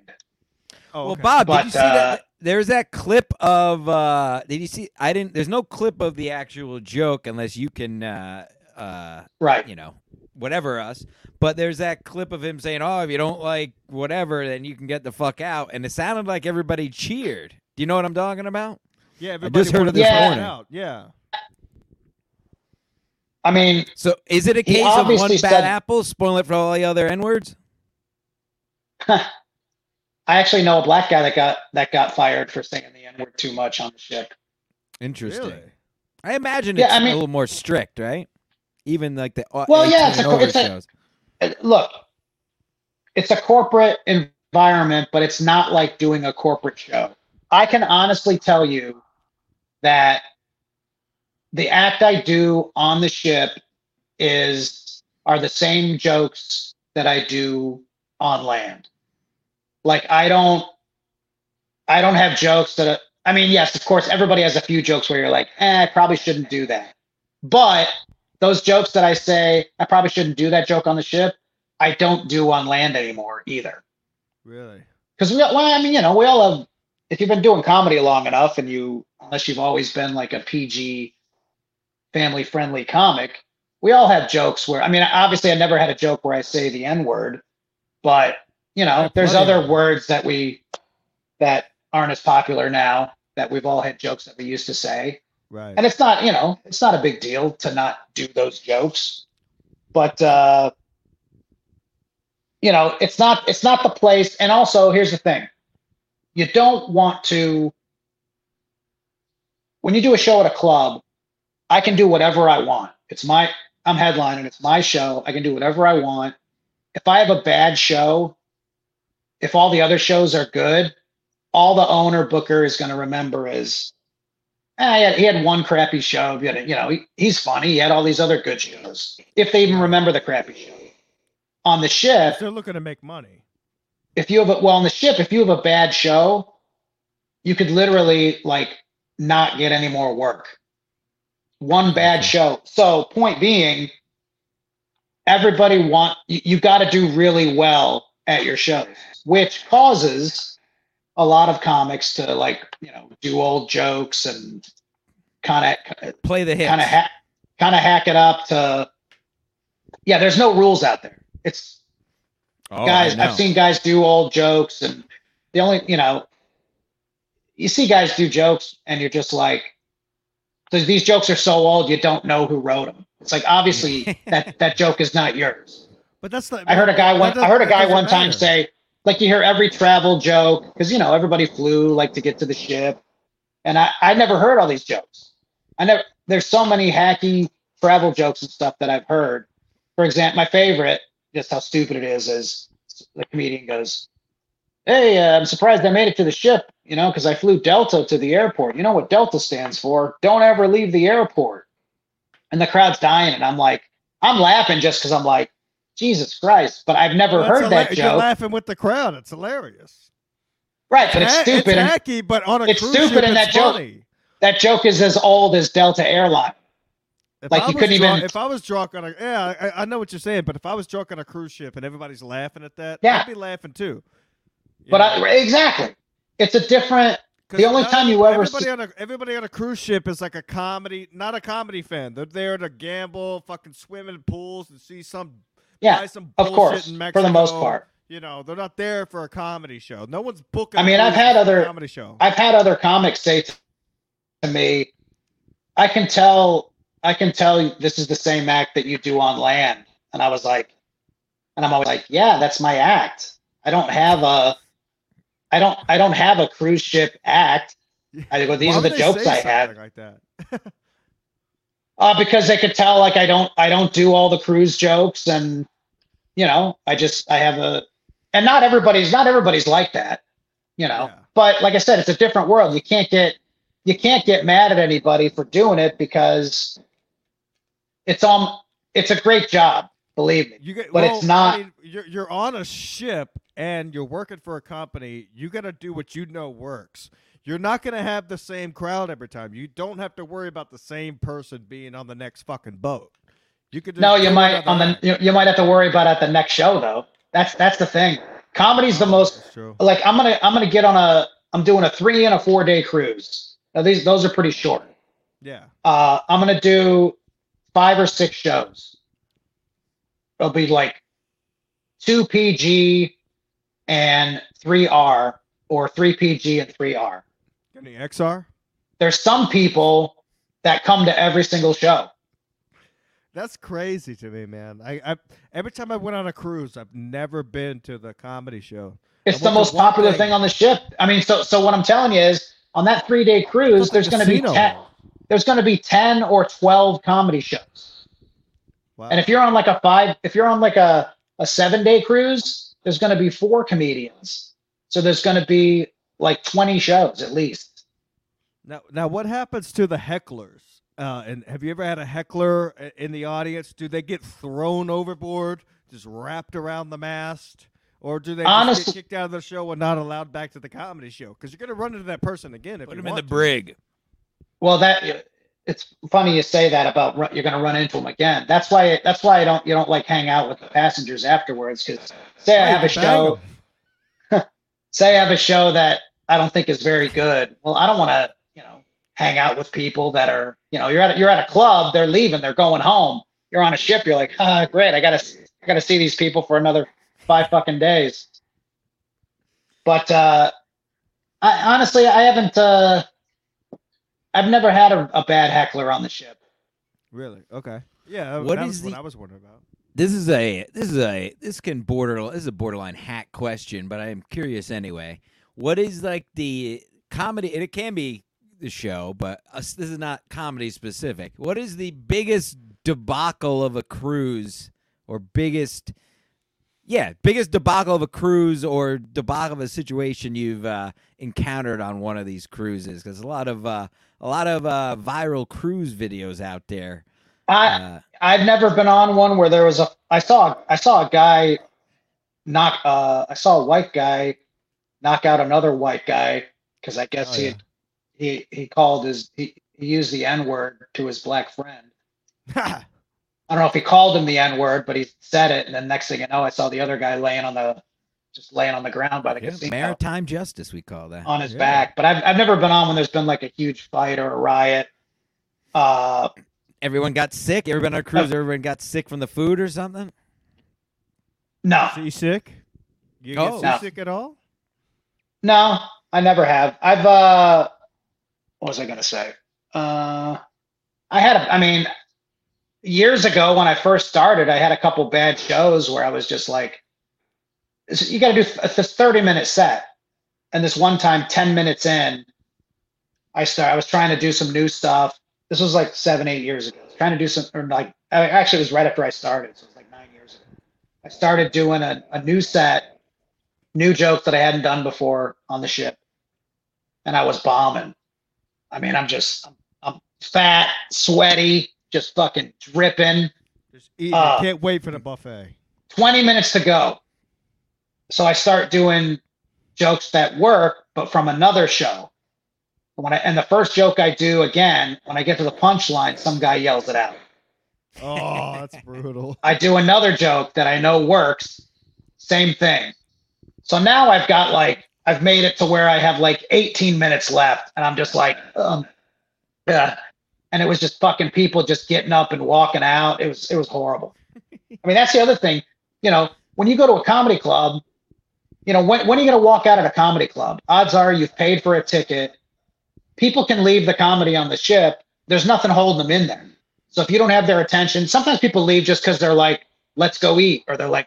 Oh, Well, okay. Bob, did But, you see uh, that? There's that clip of. uh Did you see? I didn't. There's no clip of the actual joke unless you can. uh uh Right. You know, whatever us. But there's that clip of him saying, "Oh, if you don't like whatever, then you can get the fuck out." And it sounded like everybody cheered. Do you know what I'm talking about? yeah, everybody just heard wanted of this to try it morning. Out. Yeah. I mean, So is it a case of one bad said- apple spoiling it for all the other n words? I actually know a black guy that got that got fired for saying the N word too much on the ship. Interesting. Really? I imagine Yeah, it's I mean- a little more strict, right? Even like the uh, Well, yeah, it's a- it's a- shows. Uh, Look, it's a corporate environment, but it's not like doing a corporate show. I can honestly tell you that the act I do on the ship is are the same jokes that I do on land. Like I don't I don't have jokes that are, I mean, yes, of course everybody has a few jokes where you're like, eh, I probably shouldn't do that. But those jokes that I say, I probably shouldn't do that joke on the ship. I don't do on land anymore either. Really? Because we, well, I mean, you know, we all have. If you've been doing comedy long enough, and you, unless you've always been like a PG, family-friendly comic, we all have jokes where. I mean, obviously, I never had a joke where I say the N word, but you know, there's other words that we that aren't as popular now that we've all had jokes that we used to say. Right. and it's not you know it's not a big deal to not do those jokes but uh you know it's not it's not the place. And also here's the thing. You don't want to when you do a show at a club i can do whatever i want. It's my i'm headlining. It's my show. I can do whatever i want. If i have a bad show if all the other shows are good all the owner booker is going to remember is eh, he, had, one crappy show. Had, you know, he, he's funny. He had all these other good shows. If they even remember the crappy show. On the ship, They're looking to make money. if you have a well on the ship, if you have a bad show, you could literally like not get any more work. One bad show. So point being, everybody want you, you got to do really well at your shows, which causes a lot of comics to like you know do old jokes and kind of Play the hits. kind of hack kind of hack it up to yeah there's no rules out there it's Oh, guys i've seen guys do old jokes and the only you know you see guys do jokes and you're just like these jokes are so old you don't know who wrote them it's like obviously that that joke is not yours But that's not. i heard a guy one i heard a guy one time matter. say like you hear every travel joke because you know everybody flew like to get to the ship. And i i never heard all these jokes. I never there's so many hacky travel jokes and stuff that i've heard. For example my favorite just how stupid it is is the comedian goes hey uh, i'm surprised i made it to the ship you know because i flew delta to the airport. You know what delta stands for? Don't ever leave the airport. And the crowd's dying and i'm like i'm laughing just because i'm like jesus christ but i've never Well, heard that hila- joke You're laughing with the crowd. It's hilarious. Right, but it's Ha- stupid. and It's hacky, but on a It's cruise stupid ship, and it's that joke- that joke is as old as Delta Airline. If Like, I you couldn't drunk, even- If I was drunk on a, yeah, I, I know what you're saying. But if I was drunk on a cruise ship and everybody's laughing at that, Yeah. I'd be laughing too. You But? I, exactly, it's a different. the only time you ever everybody see- on a everybody on a cruise ship is like a comedy, not a comedy fan. They're there to gamble, fucking swim in pools, and see some Yeah, of course, for the most part. You know, they're not there for a comedy show. No one's booking. I mean, I've had other- comedy show. I've had other comics say to me, "I can tell, I can tell this is the same act that you do on land," and I was like, and I'm always like, "Yeah, that's my act. I don't have a, I don't, I don't have a cruise ship act. I go, these Why are the jokes I have." Like that. Uh, because they could tell like I don't I don't do all the cruise jokes and you know, I just I have a and not everybody's not everybody's like that, you know. Yeah. But like I said, it's a different world. You can't get you can't get mad at anybody for doing it because it's um it's a great job, believe me. You get, But well, it's not- I mean, you're you're on a ship and you're working for a company. You got to do what you know works. You're not going to have the same crowd every time. You don't have to worry about the same person being on the next fucking boat. You could just No, you might on the you, you might have to worry about it at the next show though. That's that's the thing. Comedy's the most That's true. like I'm gonna I'm gonna get on a I'm doing a three and a four day cruise. Now these those are pretty short. Yeah. Uh, I'm gonna do five or six shows. It'll be like two PG and three R, or three PG and three R. Any XR? There's some people that come to every single show. That's crazy to me, man. I, I every time I went on a cruise, I've never been to the comedy show. It's the most popular thing- thing on the ship. I mean, so so what I'm telling you is on that three day cruise, there's going to be ten. There's going to be ten or twelve comedy shows. Wow. And if you're on like a five, if you're on like a, a seven day cruise, there's going to be four comedians. So there's going to be like 20 shows at least. Now, now, what happens to the hecklers? Uh, and have you ever had a heckler in the audience? Do they get thrown overboard, just wrapped around the mast, or do they just get kicked out of the show and not allowed back to the comedy show? Because you're going to run into that person again if Put you him in the to. brig. Well, that it's funny you say that about ru- you're going to run into them again. That's why that's why I don't you don't like hang out with the passengers afterwards because say I have a show say I have a show that I don't think is very good. Well, I don't want to you know hang out with people that are you know you're at a, you're at a club they're leaving they're going home you're on a ship you're like ah great I gotta I gotta see these people for another five fucking days. But uh, I honestly I haven't. Uh, I've never had a, a bad heckler on the ship. Really? Okay. Yeah. What that is was what I was wondering about. This is a this is a this can border this is a borderline hack question, but I'm curious anyway. What is like the comedy? And it can be the show, but us, this is not comedy specific. What is the biggest debacle of a cruise, or biggest, yeah, biggest debacle of a cruise, or debacle of a situation you've uh, encountered on one of these cruises? Because a lot of uh, a lot of uh, viral cruise videos out there. I Uh, I've never been on one where there was a. I saw I saw a guy knock. Uh, I saw a white guy knock out another white guy because I guess Oh, he yeah. He he called his he, he used the N word to his black friend. I don't know if he called him the N word, but he said it, and then next thing you know, I saw the other guy laying on the just laying on the ground by the yeah, casino maritime justice, we call that. on his Yeah. back. But I've I've never been on when there's been like a huge fight or a riot. Uh, Everyone got sick. Everyone on a cruise. Everyone got sick from the food or something. no, Seasick? You Oh. get No. seasick at all? No, I never have. I've uh what was I gonna say? Uh I had a, I mean years ago when I first started, I had a couple bad shows where I was just like you gotta do th- this 30 minute set. And this one time, 10 minutes in, I start I was trying to do some new stuff. This was like seven, eight years ago. Trying to do some or like actually it was right after I started, so it was like nine years ago. I started doing a, a new set new joke that I hadn't done before on the ship, and I was bombing. I mean, I'm just I'm, I'm fat, sweaty, just fucking dripping. Just eat. Uh, I can't wait for the buffet. 20 minutes to go. So I start doing jokes that work, but from another show. When I and the first joke I do again, when I get to the punchline, some guy yells it out. Oh, that's brutal. I do another joke that I know works, same thing. So now I've got like I've made it to where I have like 18 minutes left, and I'm just like, um, yeah. And it was just fucking people just getting up and walking out. It was it was horrible. I mean, that's the other thing. You know, when you go to a comedy club, you know, when when are you gonna walk out at a comedy club? Odds are you've paid for a ticket. People can leave the comedy on the ship. There's nothing holding them in there. So if you don't have their attention, sometimes people leave just because they're like, let's go eat, or they're like,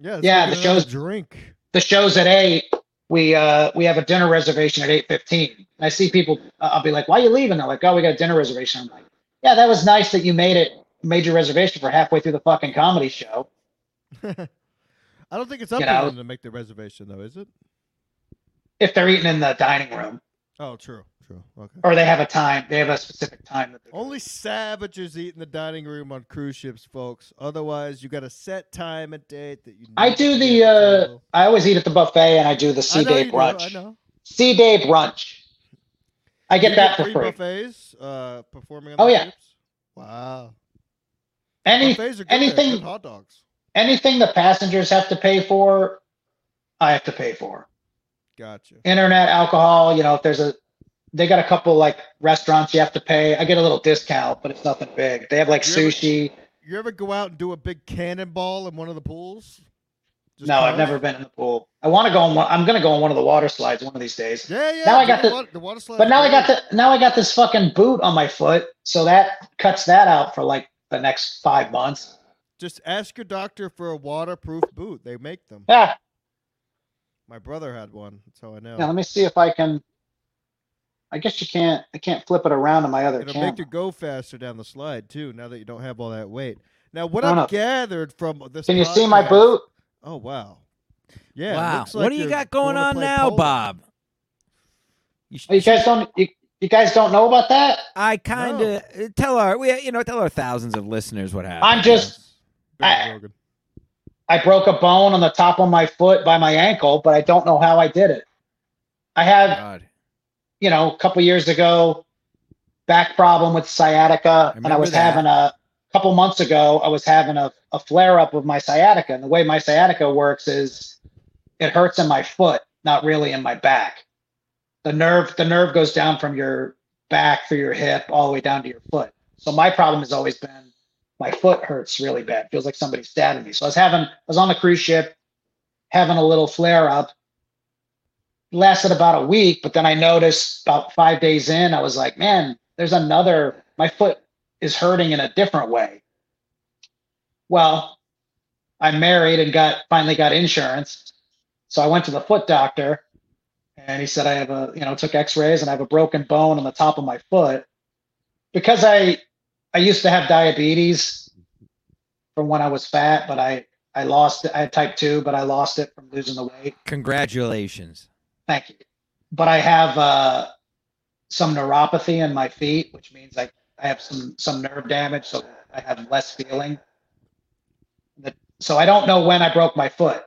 Yeah, Yeah, the show's- drink. the show's at eight. We uh we have a dinner reservation at eight fifteen. I see people. uh, I'll be like, "Why are you leaving?" They're like, "Oh, we got a dinner reservation." I'm like, "Yeah, that was nice that you made it, made your reservation for halfway through the fucking comedy show." I don't think it's up You to know- them to make the reservation, though, is it? If they're eating in the dining room, Oh, true, true. Okay. or they have a time, they have a specific time that they're Only savages eat in the dining room on cruise ships, folks. Otherwise, you got a set time and date that you. I do the. uh. I always eat at the buffet, and I do the sea day do, brunch. I know. Sea day brunch. I get You that for free buffets. Uh, performing on Oh, the yeah. ships? Wow. Any buffets are good. Anything- hot dogs. anything the passengers have to pay for, I have to pay for. Gotcha. internet alcohol you know if there's a they got a couple like restaurants you have to pay i get a little discount but it's nothing big they have like You ever- sushi You ever go out and do a big cannonball in one of the pools? Just no i've never been in the pool i want to go on one i'm gonna go on one of the water slides one of these days Yeah, yeah. Now I got the, the- water, the water slide. but now i got the now i got this fucking boot on my foot so that cuts that out for like the next five months Just ask your doctor for a waterproof boot. They make them. yeah My brother had one. That's how I know. yeah let me see if i can i guess you can't i can't flip it around on my other It'll camera make you go faster down the slide too. Now that you don't have all that weight. Now, what I've no. gathered from this. can you see my boot Oh wow. Yeah. wow. looks what do you got going to on now, polo. Bob? You, sh- oh, you guys don't you, you guys don't know about that I kind of uh, tell our we you know tell our thousands of listeners what happened. I'm just- I- I broke a bone on the top of my foot by my ankle, but I don't know how I did it. I had, God. You know, a couple years ago, back problem with sciatica, and I was that. having a couple months ago. I was having a, a flare up of my sciatica, and the way my sciatica works is it hurts in my foot, not really in my back. The nerve, the nerve goes down from your back through your hip all the way down to your foot. So my problem has always been my foot hurts really bad. Feels like somebody's stabbing me. So I was having, I was on the cruise ship, having a little flare up. Lasted about a week, but then I noticed about five days in, I was like, man, there's another, my foot is hurting in a different way. Well, I'm married and got finally got insurance. So I went to the foot doctor and he said I have a, you know, took x-rays and I have a broken bone on the top of my foot. Because I I used to have diabetes from when I was fat, but I I lost it. I had type 2, but I lost it from losing the weight. Congratulations. Thank you. But I have uh, some neuropathy in my feet, which means I, I have some some nerve damage, so I have less feeling. So I don't know when I broke my foot.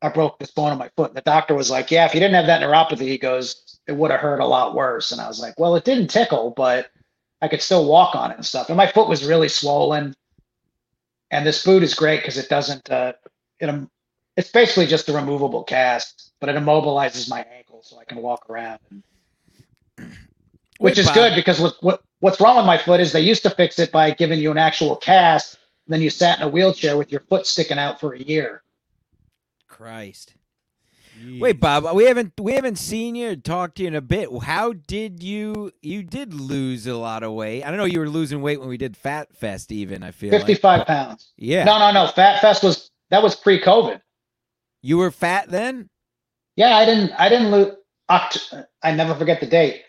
I broke this bone in my foot. And the doctor was like, "Yeah, if you didn't have that neuropathy, he goes, it would have hurt a lot worse." And I was like, "Well, it didn't tickle, but I could still walk on it and stuff." And my foot was really swollen. And this boot is great because it doesn't. Uh, it um, it's basically just a removable cast, but it immobilizes my ankle so I can walk around. Which is good because what, what what's wrong with my foot is they used to fix it by giving you an actual cast, then you sat in a wheelchair with your foot sticking out for a year. Christ. Wait, Bob, we haven't we haven't seen you or talked to you in a bit. How did you you did lose a lot of weight? I don't know you were losing weight when we did Fat Fest even, I feel 55 like. pounds. Yeah. No, no, no. Fat Fest was that was pre COVID. You were fat then? Yeah, I didn't I didn't lose. Oct- I never forget the date.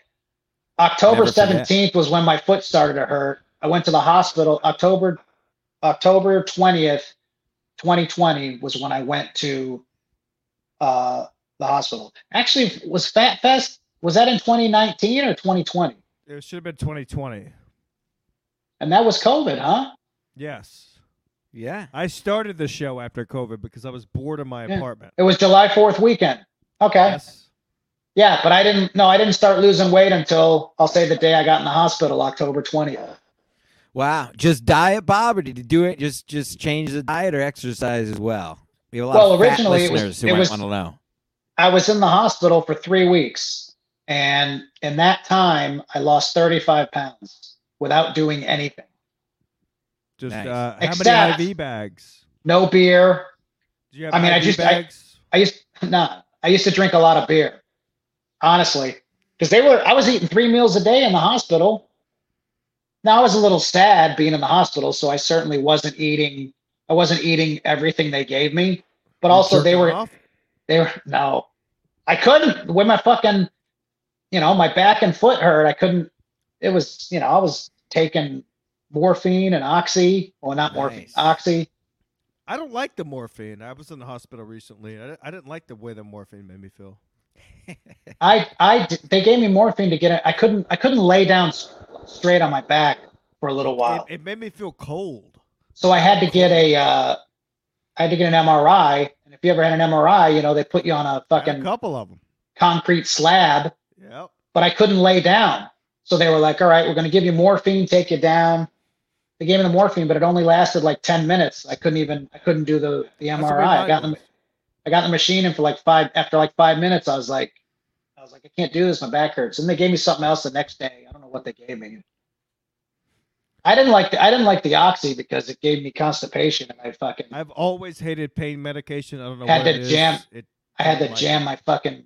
October seventeenth was when my foot started to hurt. I went to the hospital. October October twentieth, twenty twenty was when I went to uh, the hospital. Actually, was Fat Fest was that in twenty nineteen or twenty twenty? It should have been 2020. And that was COVID, huh? Yes. Yeah. I started the show after COVID because I was bored in my Yeah. apartment. It was July fourth weekend. Okay. Yes. Yeah, but I didn't. No, I didn't start losing weight until I'll say the day I got in the hospital, October twentieth. Wow. Just diet, Bob, or did you do it just just change the diet or exercise as well? We have a lot Well, of fat originally it was- who it might was- want to know. I was in the hospital for three weeks, and in that time, I lost 35 pounds without doing anything. Just Nice. uh, how Except- many IV bags? No beer. Do you have I mean, I IV just- I- bags? I used nah. I used to drink a lot of beer, honestly, because they were. I was eating three meals a day in the hospital. Now I was a little sad being in the hospital, so I certainly wasn't eating. I wasn't eating everything they gave me, but You also they were. off? They were no. I couldn't when my fucking, you know, my back and foot hurt. I couldn't. It was, you know, I was taking morphine and oxy. Well, not morphine, oxy. I don't like the morphine. I was in the hospital recently. I, I didn't like the way the morphine made me feel. I I they gave me morphine to get it. I couldn't, I couldn't lay down straight on my back for a little while. It, it made me feel cold. So I had to get a, uh, I had to get an MRI. And if you ever had an MRI, you know, they put you on a had a fucking couple of them. concrete slab Yep. but I couldn't lay down. So they were like, all right, we're going to give you morphine, take you down. They gave me the morphine, but it only lasted like 10 minutes. I couldn't even, I couldn't do the, the That's the way MRI. I got the. I got the machine in for like five, after like five minutes, I was like, I was like, I can't do this. My back hurts. And they gave me something else the next day. I don't know what they gave me. I didn't like the, I didn't like the oxy because it gave me constipation and I fucking, I've always hated pain medication. I don't know Had what to it is. jam- It, I had to like- jam my fucking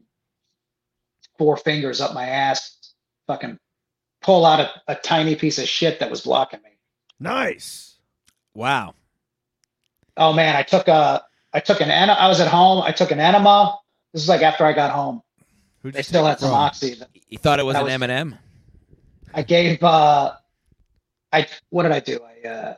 four fingers up my ass, fucking pull out a, a tiny piece of shit that was blocking me. Nice. Wow. Oh man, I took a, I took an, enema. I was at home. I took an enema. This is like after I got home. Who'd They you still take had some from? oxy. You thought it was That an was- M&M? I gave, uh, I, what did I do? I, uh,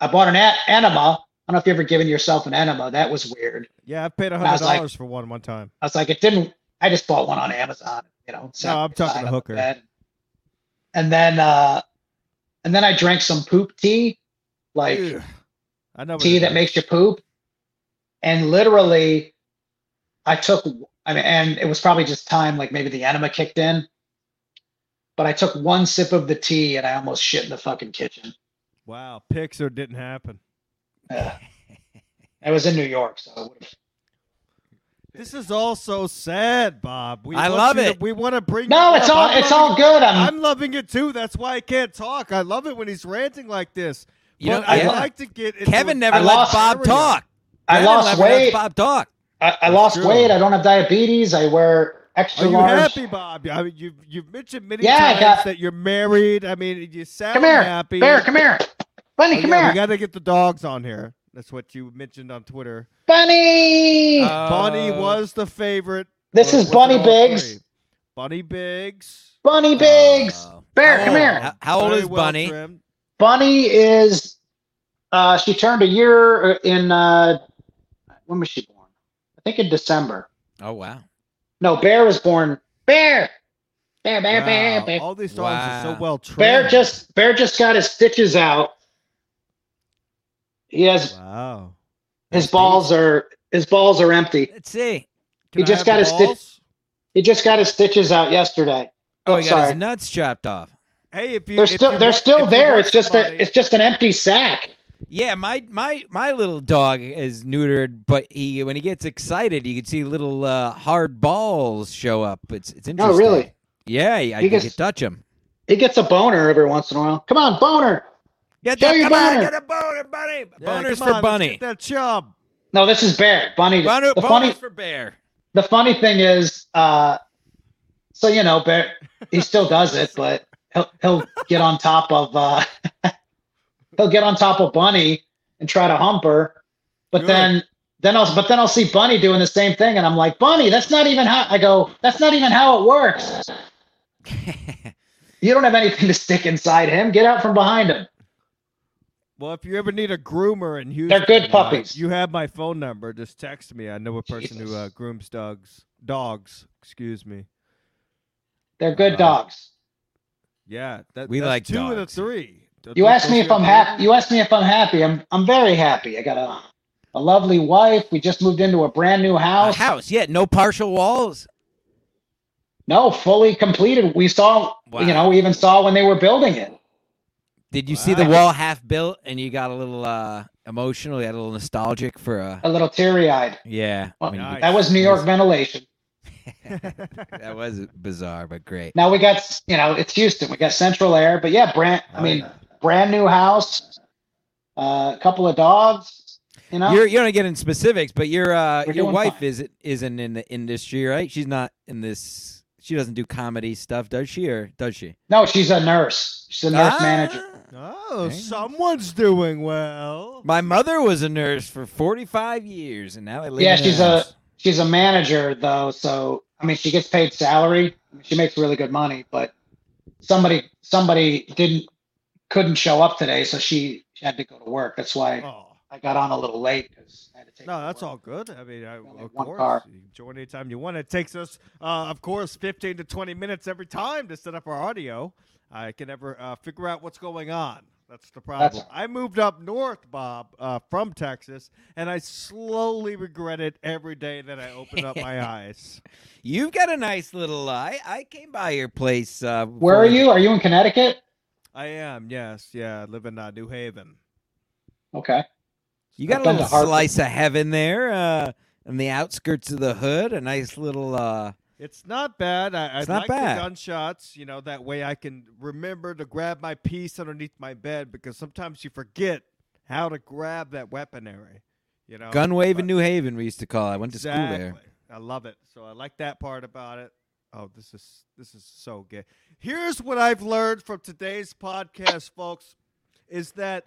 I bought an a- enema. I don't know if you ever given yourself an enema. That was weird. Yeah, I've paid a hundred was like- dollars for one one time. I was like, it didn't. I just bought one on Amazon. You know. sat I'm talking beside a hooker. And then, uh, and then I drank some poop tea, like. I know tea that is. makes you poop. And literally, I took. I mean, and it was probably just time. Like maybe the enema kicked in. but I took one sip of the tea and I almost shit in the fucking kitchen. Wow, Pixar didn't happen. I was in New York, so it would've- This is all so sad, Bob. We I love you to- it. we want to bring. no, it's up. all I'm it's loving- all good. I'm, I'm loving it too. That's why I can't talk. I love it when he's ranting like this. You but know, I'd yeah. like to get. Into Kevin never let Bob talk. I Kevin lost weight. Bob talk. I, I lost true. weight. I don't have diabetes. I wear extra Are you large. happy, Bob? I mean, you've you've mentioned many Yeah, I times got- that you're married. I mean, you sound Come here, happy. Bear. Come here, Bunny. Oh, come yeah, here, We got to get the dogs on here. That's what you mentioned on Twitter. Bunny. Uh, Bunny Oh. was the favorite. this Or is Bunny Biggs. three? Bunny Biggs. Bunny Biggs. Oh. Bear, How come here. How, how old Very is well Bunny? trimmed. Bunny is. Uh, she turned a year in. Uh, when was she born? I think in December. Oh wow. No, Bear was born. Bear. Bear, bear, bear, Wow, bear. All these dogs are so well trimmed. Bear just Bear just got his stitches out. He has Wow. his balls are his balls are empty. Let's see. Can He I just got his stitch- balls? He just got his stitches out yesterday. Oh, Oh, he got sorry. his nuts chopped off. Hey, if you They're if still you they're want- still there. It's just somebody- a it's just an empty sack. Yeah, my my my little dog is neutered, but he when he gets excited, you can see little uh, hard balls show up. It's it's interesting. Oh, really? Yeah, I, I He can gets- touch him. He gets a boner every once in a while. Come on, boner. Get Show that, your come on, boner. get a boner, bunny. Yeah, Boners for on, let's bunny. get that chub. No, this is Bear. Bunny. Boner, the boners funny for bear. the funny thing is, uh, so you know, Bear he still does it, but he'll he'll get on top of uh, he'll get on top of Bunny and try to hump her, but Good. then then I'll but then I'll see Bunny doing the same thing, and I'm like, Bunny, that's not even how I go. That's not even how it works. You don't have anything to stick inside him. Get out from behind him. Well, if you ever need a groomer in Houston, They're good uh, puppies. you have my phone number. Just text me. I know a person who uh, grooms dogs. Dogs, excuse me. They're good Uh, dogs. Yeah, that, We that's like two of the three. Th- You asked me if I'm happy. You asked me if I'm happy. I'm I'm very happy. I got a a lovely wife. We just moved into a brand new A house. house, yeah, no partial walls. No, fully completed. We saw, Wow. you know, we even saw when they were building it. Did you see the wall half built and you got a little uh emotional, you got a little nostalgic for uh A little teary eyed. yeah. Well, when you- Nice. That was New York ventilation. that was bizarre but great. Now we got, you know, it's Houston. We got central air, but yeah, brand. I mean, brand new house. uh, A couple of dogs. You know, You're you don't get in specifics, but your uh We're your wife fine. is isn't in the industry, right? She's not in this she doesn't do comedy stuff, does she or does she? no, she's a nurse. She's a nurse Ah, manager. Oh, Dang. someone's doing well. My mother was a nurse for 45 years and now I live Yeah, in she's a a house. she's a manager though, so I mean, she gets paid salary. She makes really good money, but somebody somebody didn't couldn't show up today, so she, she had to go to work. That's why Oh. I got on a little late because I had to take. No, that's all good. I mean, I, of course, car. you can join anytime you want. It takes us, uh, of course, 15 to 20 minutes every time to set up our audio. I can never uh, figure out what's going on. That's the problem. That's- I moved up north, Bob, uh, from Texas, and I slowly regret it every day that I open up my eyes. You've got a nice little uh, I I came by your place uh Where are you? Are you in Connecticut? I am, yes, yeah. I live in uh, New Haven. Okay. You got I've a been to little Hartford. slice of heaven there uh on the outskirts of the hood, a nice little uh It's not bad. I, I It's not like bad. the gunshots. You know, that way I can remember to grab my piece underneath my bed because sometimes you forget how to grab that weaponry. You know, gun wave in New Haven we used to call it. I went to school there. I love it. So I like that part about it. Oh, this is this is so good. Here's what I've learned from today's podcast, folks, is that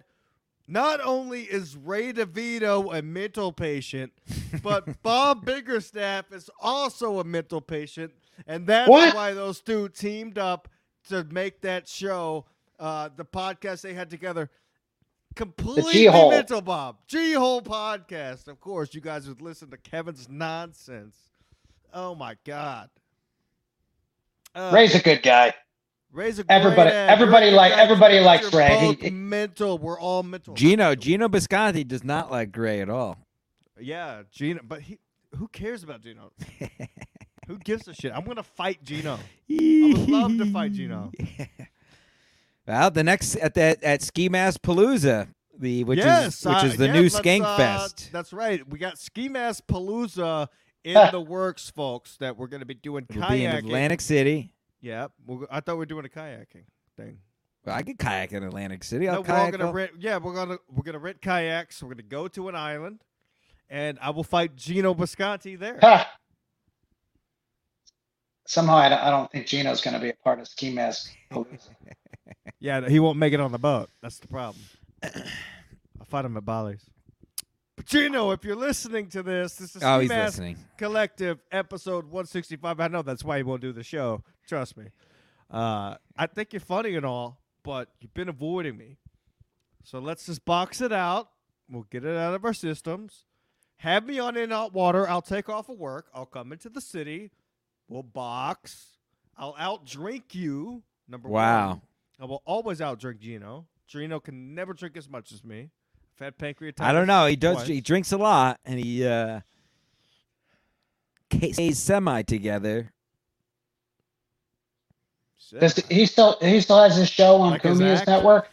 not only is Ray DeVito a mental patient, but Bob Biggerstaff is also a mental patient, and that's What? why those two teamed up to make that show, uh, the podcast they had together. Completely mental, Bob. G Hole podcast. Of course, you guys would listen to Kevin's nonsense. Oh my God. Uh, Ray's a good guy. Ray's a Everybody- ad. everybody You're like- good everybody likes You're Ray. both He- mental. We're all mental. Geno Geno Bisconte does not like Gray at all. Yeah, Geno. But he, who cares about Geno? Who gives a shit? I'm gonna fight Geno. I would love to fight Geno. Well, the next at that at Ski Mask Palooza, the which yes, is which uh, is the yeah, new let's, Skank uh, Fest. That's right. We got Ski Mask Palooza in the works, folks. That we're gonna be doing It'll be in kayaking. Atlantic City. Yeah, we're, I thought we were doing a kayaking thing. Well, I could kayak in Atlantic City. I'll No, we're all kayak. gonna all- rent. Yeah, we're gonna we're gonna rent kayaks. We're gonna go to an island, and I will fight Geno Bisconte there. Ha! Somehow I don't, I don't think Geno's going to be a part of Ski Mask. Palooza. Yeah, he won't make it on the boat. That's the problem. I'll fight him at Bally's. But Geno, if you're listening to this, this is Oh, Ski he's Mask listening. Collective episode 165. I know that's why he won't do the show. Trust me. Uh, I think you're funny and all, but you've been avoiding me. So let's just box it out. We'll get it out of our systems. Have me on in out water. I'll take off of work. I'll come into the city. We'll box. I'll outdrink you. Number Wow. one. I will always outdrink Geno. Geno can never drink as much as me. I've had pancreatitis. I don't know. He does. twice. He drinks a lot, and he uh, stays semi together. Shit. Does he still he still has his show on Like Cumia's network?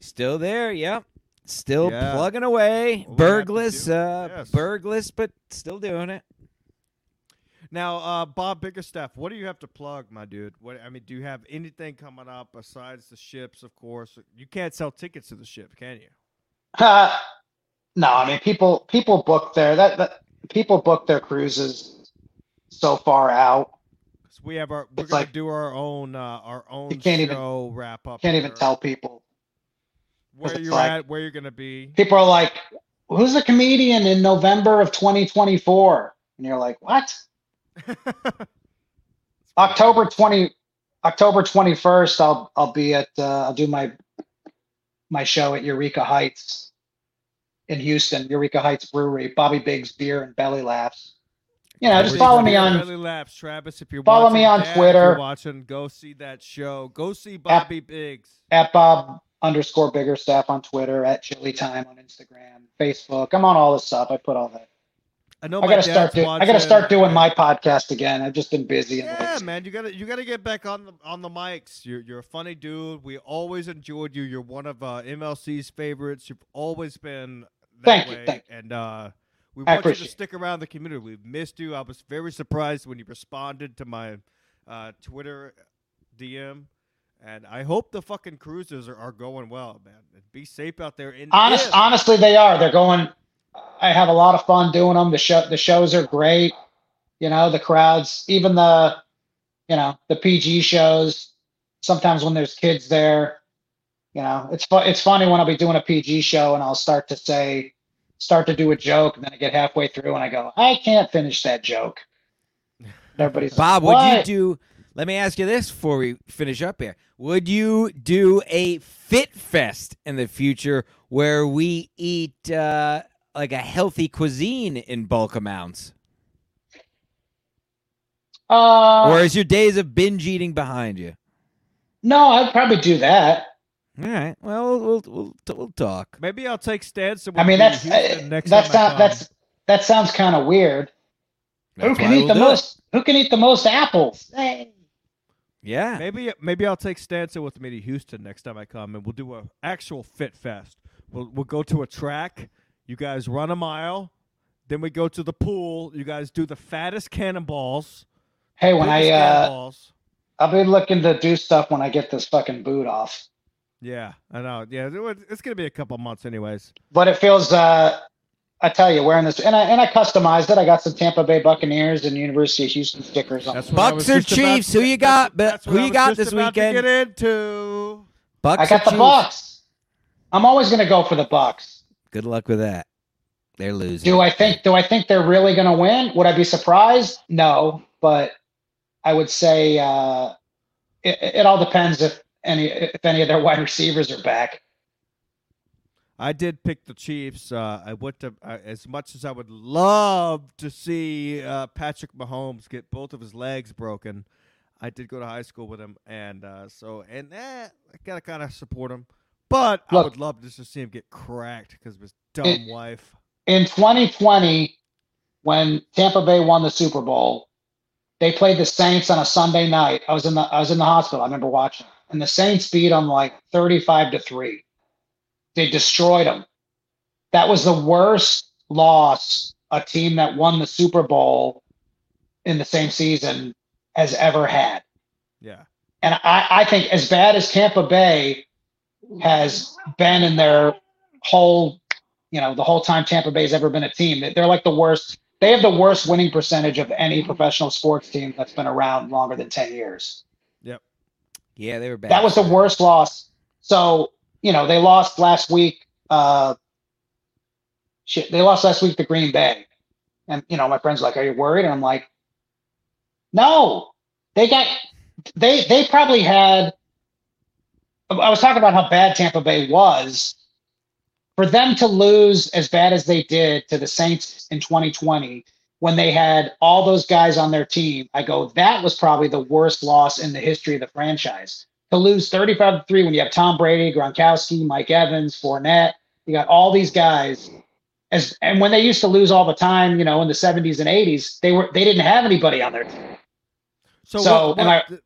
Still there. Yep. Still Yeah. plugging away. What we have to Burgless. Uh, Yes. Burgless, but still doing it. Now, uh, Bob Biggerstaff, what do you have to plug, my dude? What I mean, do you have anything coming up besides the ships? Of course, you can't sell tickets to the ship, can you? Uh, no, I mean people people book their that, that people book their cruises so far out. We have our we're It's gonna like- do our own uh, our own can't even- show wrap up. Can't even tell people. where you're like- at, where you're gonna be. People are like, "Who's the comedian in November of 2024?" And you're like, "What?" October 20 October 21st I'll I'll be at uh, I'll do my my show at Eureka Heights in Houston, Eureka Heights Brewery, Bobby Biggs beer and belly laughs. You know, just follow me on Belly Laps, Travis. If you're Follow watching, me on Dad, Twitter. you're watching, go see that show. Go see Bobby Biggs. at Bob underscore Biggerstaff on Twitter, at Chili Time on Instagram, Facebook. I'm on all this stuff. I put all that. I know. I gotta start doing I gotta start doing my podcast again. I've just been busy Yeah, man, you gotta you gotta get back on the on the mics. You're you're a funny dude. We always enjoyed you. You're one of uh, MLC's favorites. You've always been that Thank you, way, thank and uh, we want you to stick around the community. We've missed you. I was very surprised when you responded to my uh, Twitter DM. And I hope the fucking cruises are, are going well, man. Be safe out there. And Honest, honestly, they are. They're going. I have a lot of fun doing them. The show, the shows are great. You know, the crowds, even the, you know, the PG shows. Sometimes when there's kids there, you know, it's fu- It's funny when I'll be doing a PG show and I'll start to say, start to do a joke, and then I get halfway through and I go, I can't finish that joke. And everybody's Bob, like, would you do? Let me ask you this before we finish up here. Would you do a fit fest in the future where we eat uh, like a healthy cuisine in bulk amounts, Uh, or is your days of binge eating behind you? no, I'd probably do that. All right. Well, we'll we'll, we'll talk. Maybe I'll take Stanson. I mean, that's uh, next that's time not that's that sounds kind of weird. Who can eat we'll the do it. most? Who can eat the most apples? Hey. Yeah. Maybe maybe I'll take Stanson with me to Houston next time I come, and we'll do a actual fit fest. We'll we'll go to a track. You guys run a mile. Then we go to the pool. You guys do the fattest cannonballs. Hey, when I uh. I'll be looking to do stuff when I get this fucking boot off. Yeah, I know. Yeah, it's gonna be a couple months, anyways. But it feels. uh I tell you, wearing this, and I and I customized it. I got some Tampa Bay Buccaneers and University of Houston stickers on. It. Bucks or just about Chiefs? to- Who you got? But that's who you got this about weekend? Get into. Bucks I got the Chiefs? Bucks. I'm always going to go for the Bucks. Good luck with that. They're losing. Do I think? Do I think they're really going to win? Would I be surprised? No, but I would say uh, it, it all depends if any if any of their wide receivers are back. I did pick the Chiefs. Uh, I went to uh, as much as I would love to see uh, Patrick Mahomes get both of his legs broken. I did go to high school with him, and uh, so and eh, I gotta kind of support him. But I would love just to see him get cracked because of his dumb It- wife. in 2020, when Tampa Bay won the Super Bowl, They played the Saints on a Sunday night. I was in the I was in the hospital. I remember watching, and the Saints beat them like thirty-five to three. They destroyed them. That was the worst loss a team that won the Super Bowl in the same season has ever had. Yeah. And I, I think as bad as Tampa Bay has been in their whole, you know, the whole time Tampa Bay's ever been a team, they're like the worst. They have the worst winning percentage of any professional sports team that's been around longer than 10 years. Yeah, they were bad. That was the worst loss. So, you know, they lost last week. Uh, shit, they lost last week to Green Bay. And, you know, my friend's like, Are you worried? And I'm like, No, they got, they, they probably had, I was talking about how bad Tampa Bay was. For them to lose as bad as they did to the Saints in 2020, when they had all those guys on their team, I go, that was probably the worst loss in the history of the franchise. To lose 35 to 3 when you have Tom Brady, Gronkowski, Mike Evans, Fournette, you got all these guys. As and when they used to lose all the time, you know, in the 70s and 80s, they were they didn't have anybody on their team. So, So, what, am what- I- th-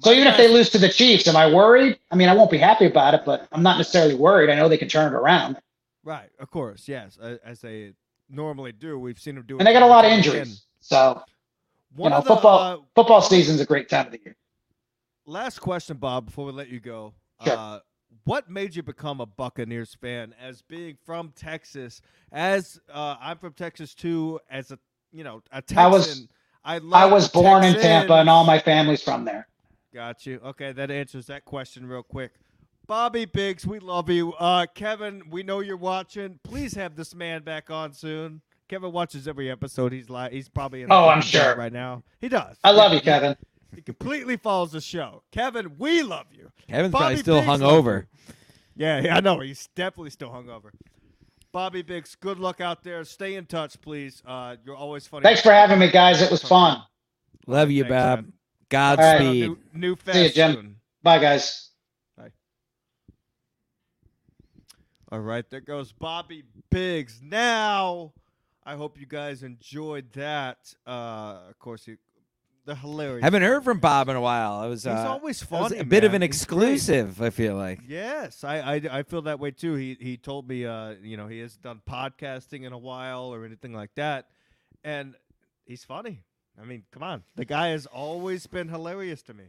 So even if they lose to the Chiefs, am I worried? I mean, I won't be happy about it, but I'm not necessarily worried. I know they can turn it around. right, of course, yes, as they normally do. We've seen them do, it And they got a lot of injuries. again. So One know, the, football- uh, football season's a great time of the year. last question, Bob, before we let you go. Sure. Uh, what made you become a Buccaneers fan? As being from Texas, as uh, I'm from Texas too, as a you know a Texan. I was- I, love I was born in Tampa and all my family's from there. Got you. Okay, that answers that question real quick. Bobby Biggs, we love you. Uh, Kevin, we know you're watching. Please have this man back on soon. Kevin watches every episode. He's like, he's probably in. a Oh, I'm sure. right now. He does. I love Yeah, you, Kevin. He, he completely follows the show. Kevin, we love you. Kevin's Bobby probably still Biggs hung over. Yeah, yeah, I know. He's definitely still hungover. Bobby Biggs, good luck out there. Stay in touch, please. Uh, you're always funny. Thanks for having me, guys. It was fun. Love you, Thanks, Bob. man. Godspeed. New, new fest See you, Jim. soon. Bye, guys. All right, there goes Bobby Biggs. Now, I hope you guys enjoyed that. Uh, of course, he, the hilarious. Haven't heard from Bob in a while. It was, He's uh, always it was funny. a bit of an He's great. exclusive. I feel like. Yes, I, I I feel that way too. He he told me, uh, you know, he hasn't done podcasting in a while or anything like that, and he's funny. I mean, come on, the guy has always been hilarious to me.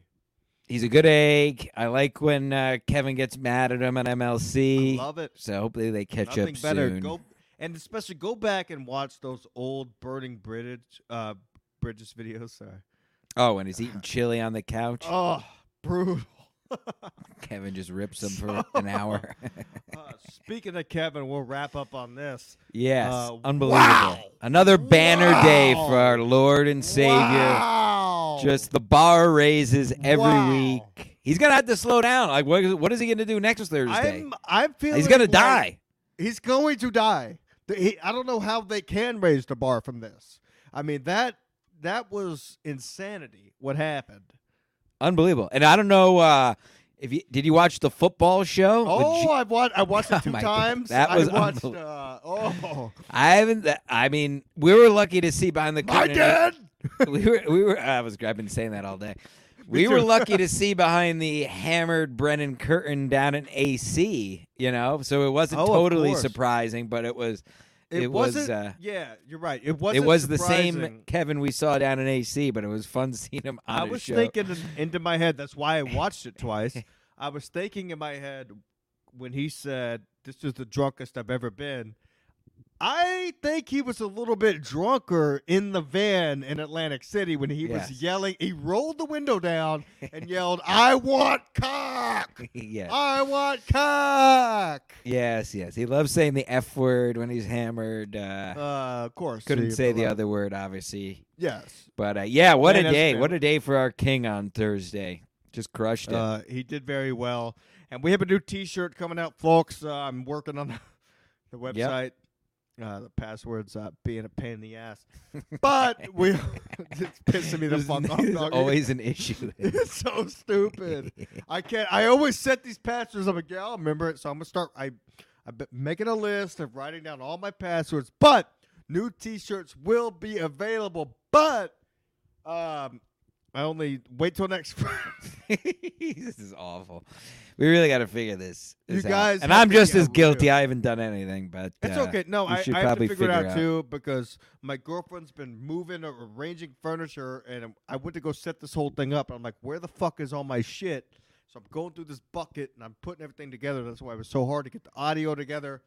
He's a good egg. I like when uh, Kevin gets mad at him on MLC. I love it. so hopefully they catch Nothing up better. soon. Go and especially go back and watch those old burning bridge uh bridges videos. Sorry. Oh, when he's eating chili on the couch, Oh, brutal. Kevin just rips him for an hour. Uh, speaking of Kevin, we'll wrap up on this. yes, Uh, unbelievable. wow. Another banner day for our Lord and Savior. Wow. Just the bar raises every Wow. week. He's gonna have to slow down. Like, what is, what is he gonna do next Thursday? I'm I'm feeling He's gonna like die. He's going to die. The- he- I don't know how they can raise the bar from this. I mean that that was insanity. What happened? Unbelievable. And I don't know uh, if you did you watch the football show? Oh, G- I watched. I watched Oh it two my God. times. That was I watched. Uh, oh, I haven't. I mean, we were lucky to see behind the my curtain. dad. we were. We were. I was. I've been saying that all day. We were lucky to see behind the hammered Brennan curtain down in AC. You know, so it wasn't Oh, totally course. surprising, but it was. It, It was, uh, yeah, you're right. It was. it was the same. Kevin we saw down in AC, but it was fun seeing him on I was thinking into my head. That's why I watched it twice. I was thinking in my head when he said, "This is the drunkest I've ever been." I think he was a little bit drunker in the van in Atlantic City when he Yes. was yelling. He rolled the window down and yelled, "I want cock! yeah. I want cock!" Yes, yes. He loves saying the F word when he's hammered. Uh, Uh, of course, couldn't say the other word, obviously. Yes, But uh, yeah, what Man, a day! What a day for our king on Thursday. Just crushed it. uh, he did very well, and we have a new T-shirt coming out, folks. Uh, I'm working on the website. Uh, the password's uh, being a pain in the ass, but we it's pissing me the There's- fuck off. dog. always an issue. it's so stupid. I can't. I always set these passwords. I'm like, yeah, I'll remember it. So I'm gonna start. I, I've been making a list of writing down all my passwords. But new T-shirts will be available. But Um, I only wait till next. this is awful. We really got to figure this. You this out. guys and I'm just as guilty. I haven't done anything, but It's uh, okay. No, I, should I have to probably figure it out out. too because my girlfriend's been moving or arranging furniture, and I went to go set this whole thing up. I'm like, where the fuck is all my shit? So I'm going through this bucket and I'm putting everything together. That's why it was so hard to get the audio together.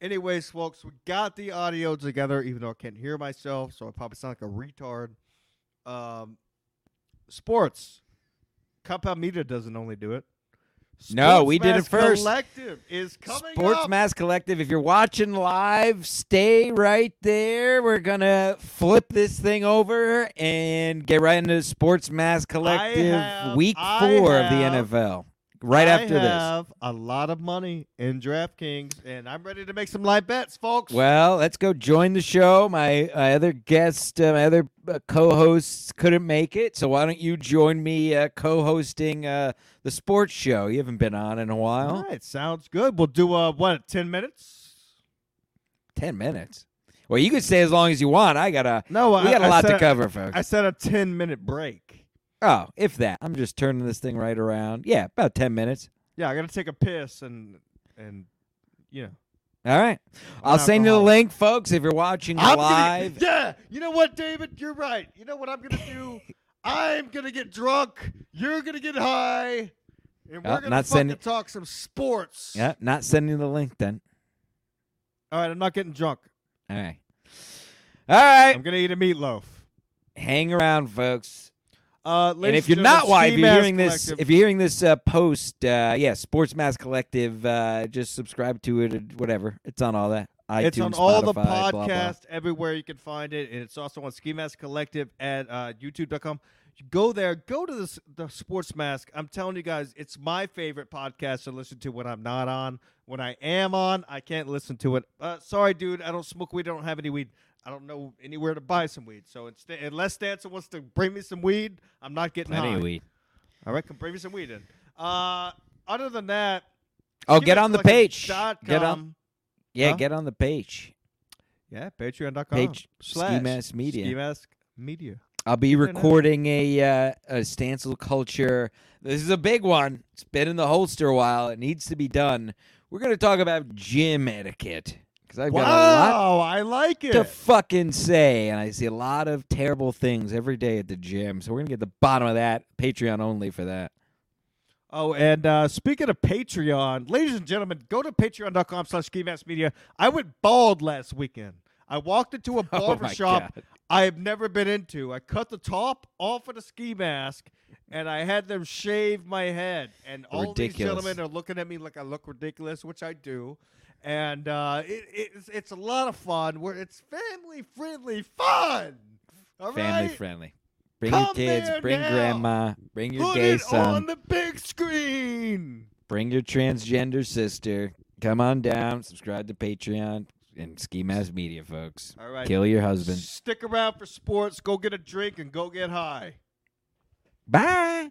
Anyways, folks, we got the audio together, even though I can't hear myself, so I probably sound like a retard. Um, sports. Compound Media doesn't only do it. No, we did it Sports Mask first. Collective is coming Sports up. Mask Collective. If you're watching live, stay right there. We're gonna flip this thing over and get right into Sports Mask Collective have- week four of the NFL. Right I after this. I have a lot of money in DraftKings, and I'm ready to make some live bets, folks. Well, let's go join the show. My, my other guest, uh, my other uh, co-hosts couldn't make it, so why don't you join me uh, co-hosting uh, the sports show? You haven't been on in a while. all right, sounds good. We'll do uh what ten minutes? Ten minutes. Well, you can stay as long as you want. I gotta. No, We got a I lot to cover, folks. I said a ten minute break. Oh, if that. I'm just turning this thing right around. Yeah, about 10 minutes. Yeah, I gotta take a piss and and you know. All right. I'll send you the link, folks, if you're watching I'm live. Gonna, yeah, you know what, David? You're right. You know what I'm gonna do? I'm gonna get drunk. You're gonna get high, and we're Oh, gonna not fucking sending- talk some sports. Yeah, not sending the link then. All right, I'm not getting drunk. All right. All right. I'm gonna eat a meatloaf. Hang around, folks. Uh, and if you're not why, if you're hearing this, Collective. if you're hearing this uh, post, uh, yeah, Sports Mask Collective, uh, just subscribe to it or whatever. It's on all that. iTunes, it's on all the podcast blah, blah. everywhere you can find it, and it's also on Ski Mask Collective at uh, YouTube.com. You Go there, go to the, the Sports Mask. I'm telling you guys, it's my favorite podcast to listen to when I'm not on. When I am on, I can't listen to it. Uh, sorry, dude, I don't smoke weed. I don't have any weed. I don't know anywhere to buy some weed. So instead, unless Stanson wants to bring me some weed, I'm not getting Plenty high. of weed. All right, come bring me some weed in. Uh, other than that, Oh, get on the page. Dot Get on. Yeah, Huh? get on the page. Yeah, patreon.com. Page slash Ski Mask Media. Ski Mask Media. I'll be recording a uh, a Stancil culture. This is a big one. It's been in the holster a while. It needs to be done. We're gonna talk about gym etiquette because I've got a lot I like it. to fucking say, and I see a lot of terrible things every day at the gym. So we're gonna get the bottom of that. Patreon only for that. oh, and uh, speaking of Patreon, ladies and gentlemen, go to patreon.com slash media. I went bald last weekend. I walked into a Oh barber my shop God. I have never been into. I cut the top off of the ski mask and I had them shave my head. And all these gentlemen are looking at me like I look ridiculous, which I do. And uh, it, it's it's a lot of fun. Where it's family friendly fun. All Family right? friendly. Bring Come your kids. Bring now. grandma. Bring your Put gay it son. on the big screen. Bring your transgender sister. Come on down. Subscribe to Patreon and Ski Mask Media, folks. All right. Kill your husband. Stick around for sports. Go get a drink and go get high. Bye.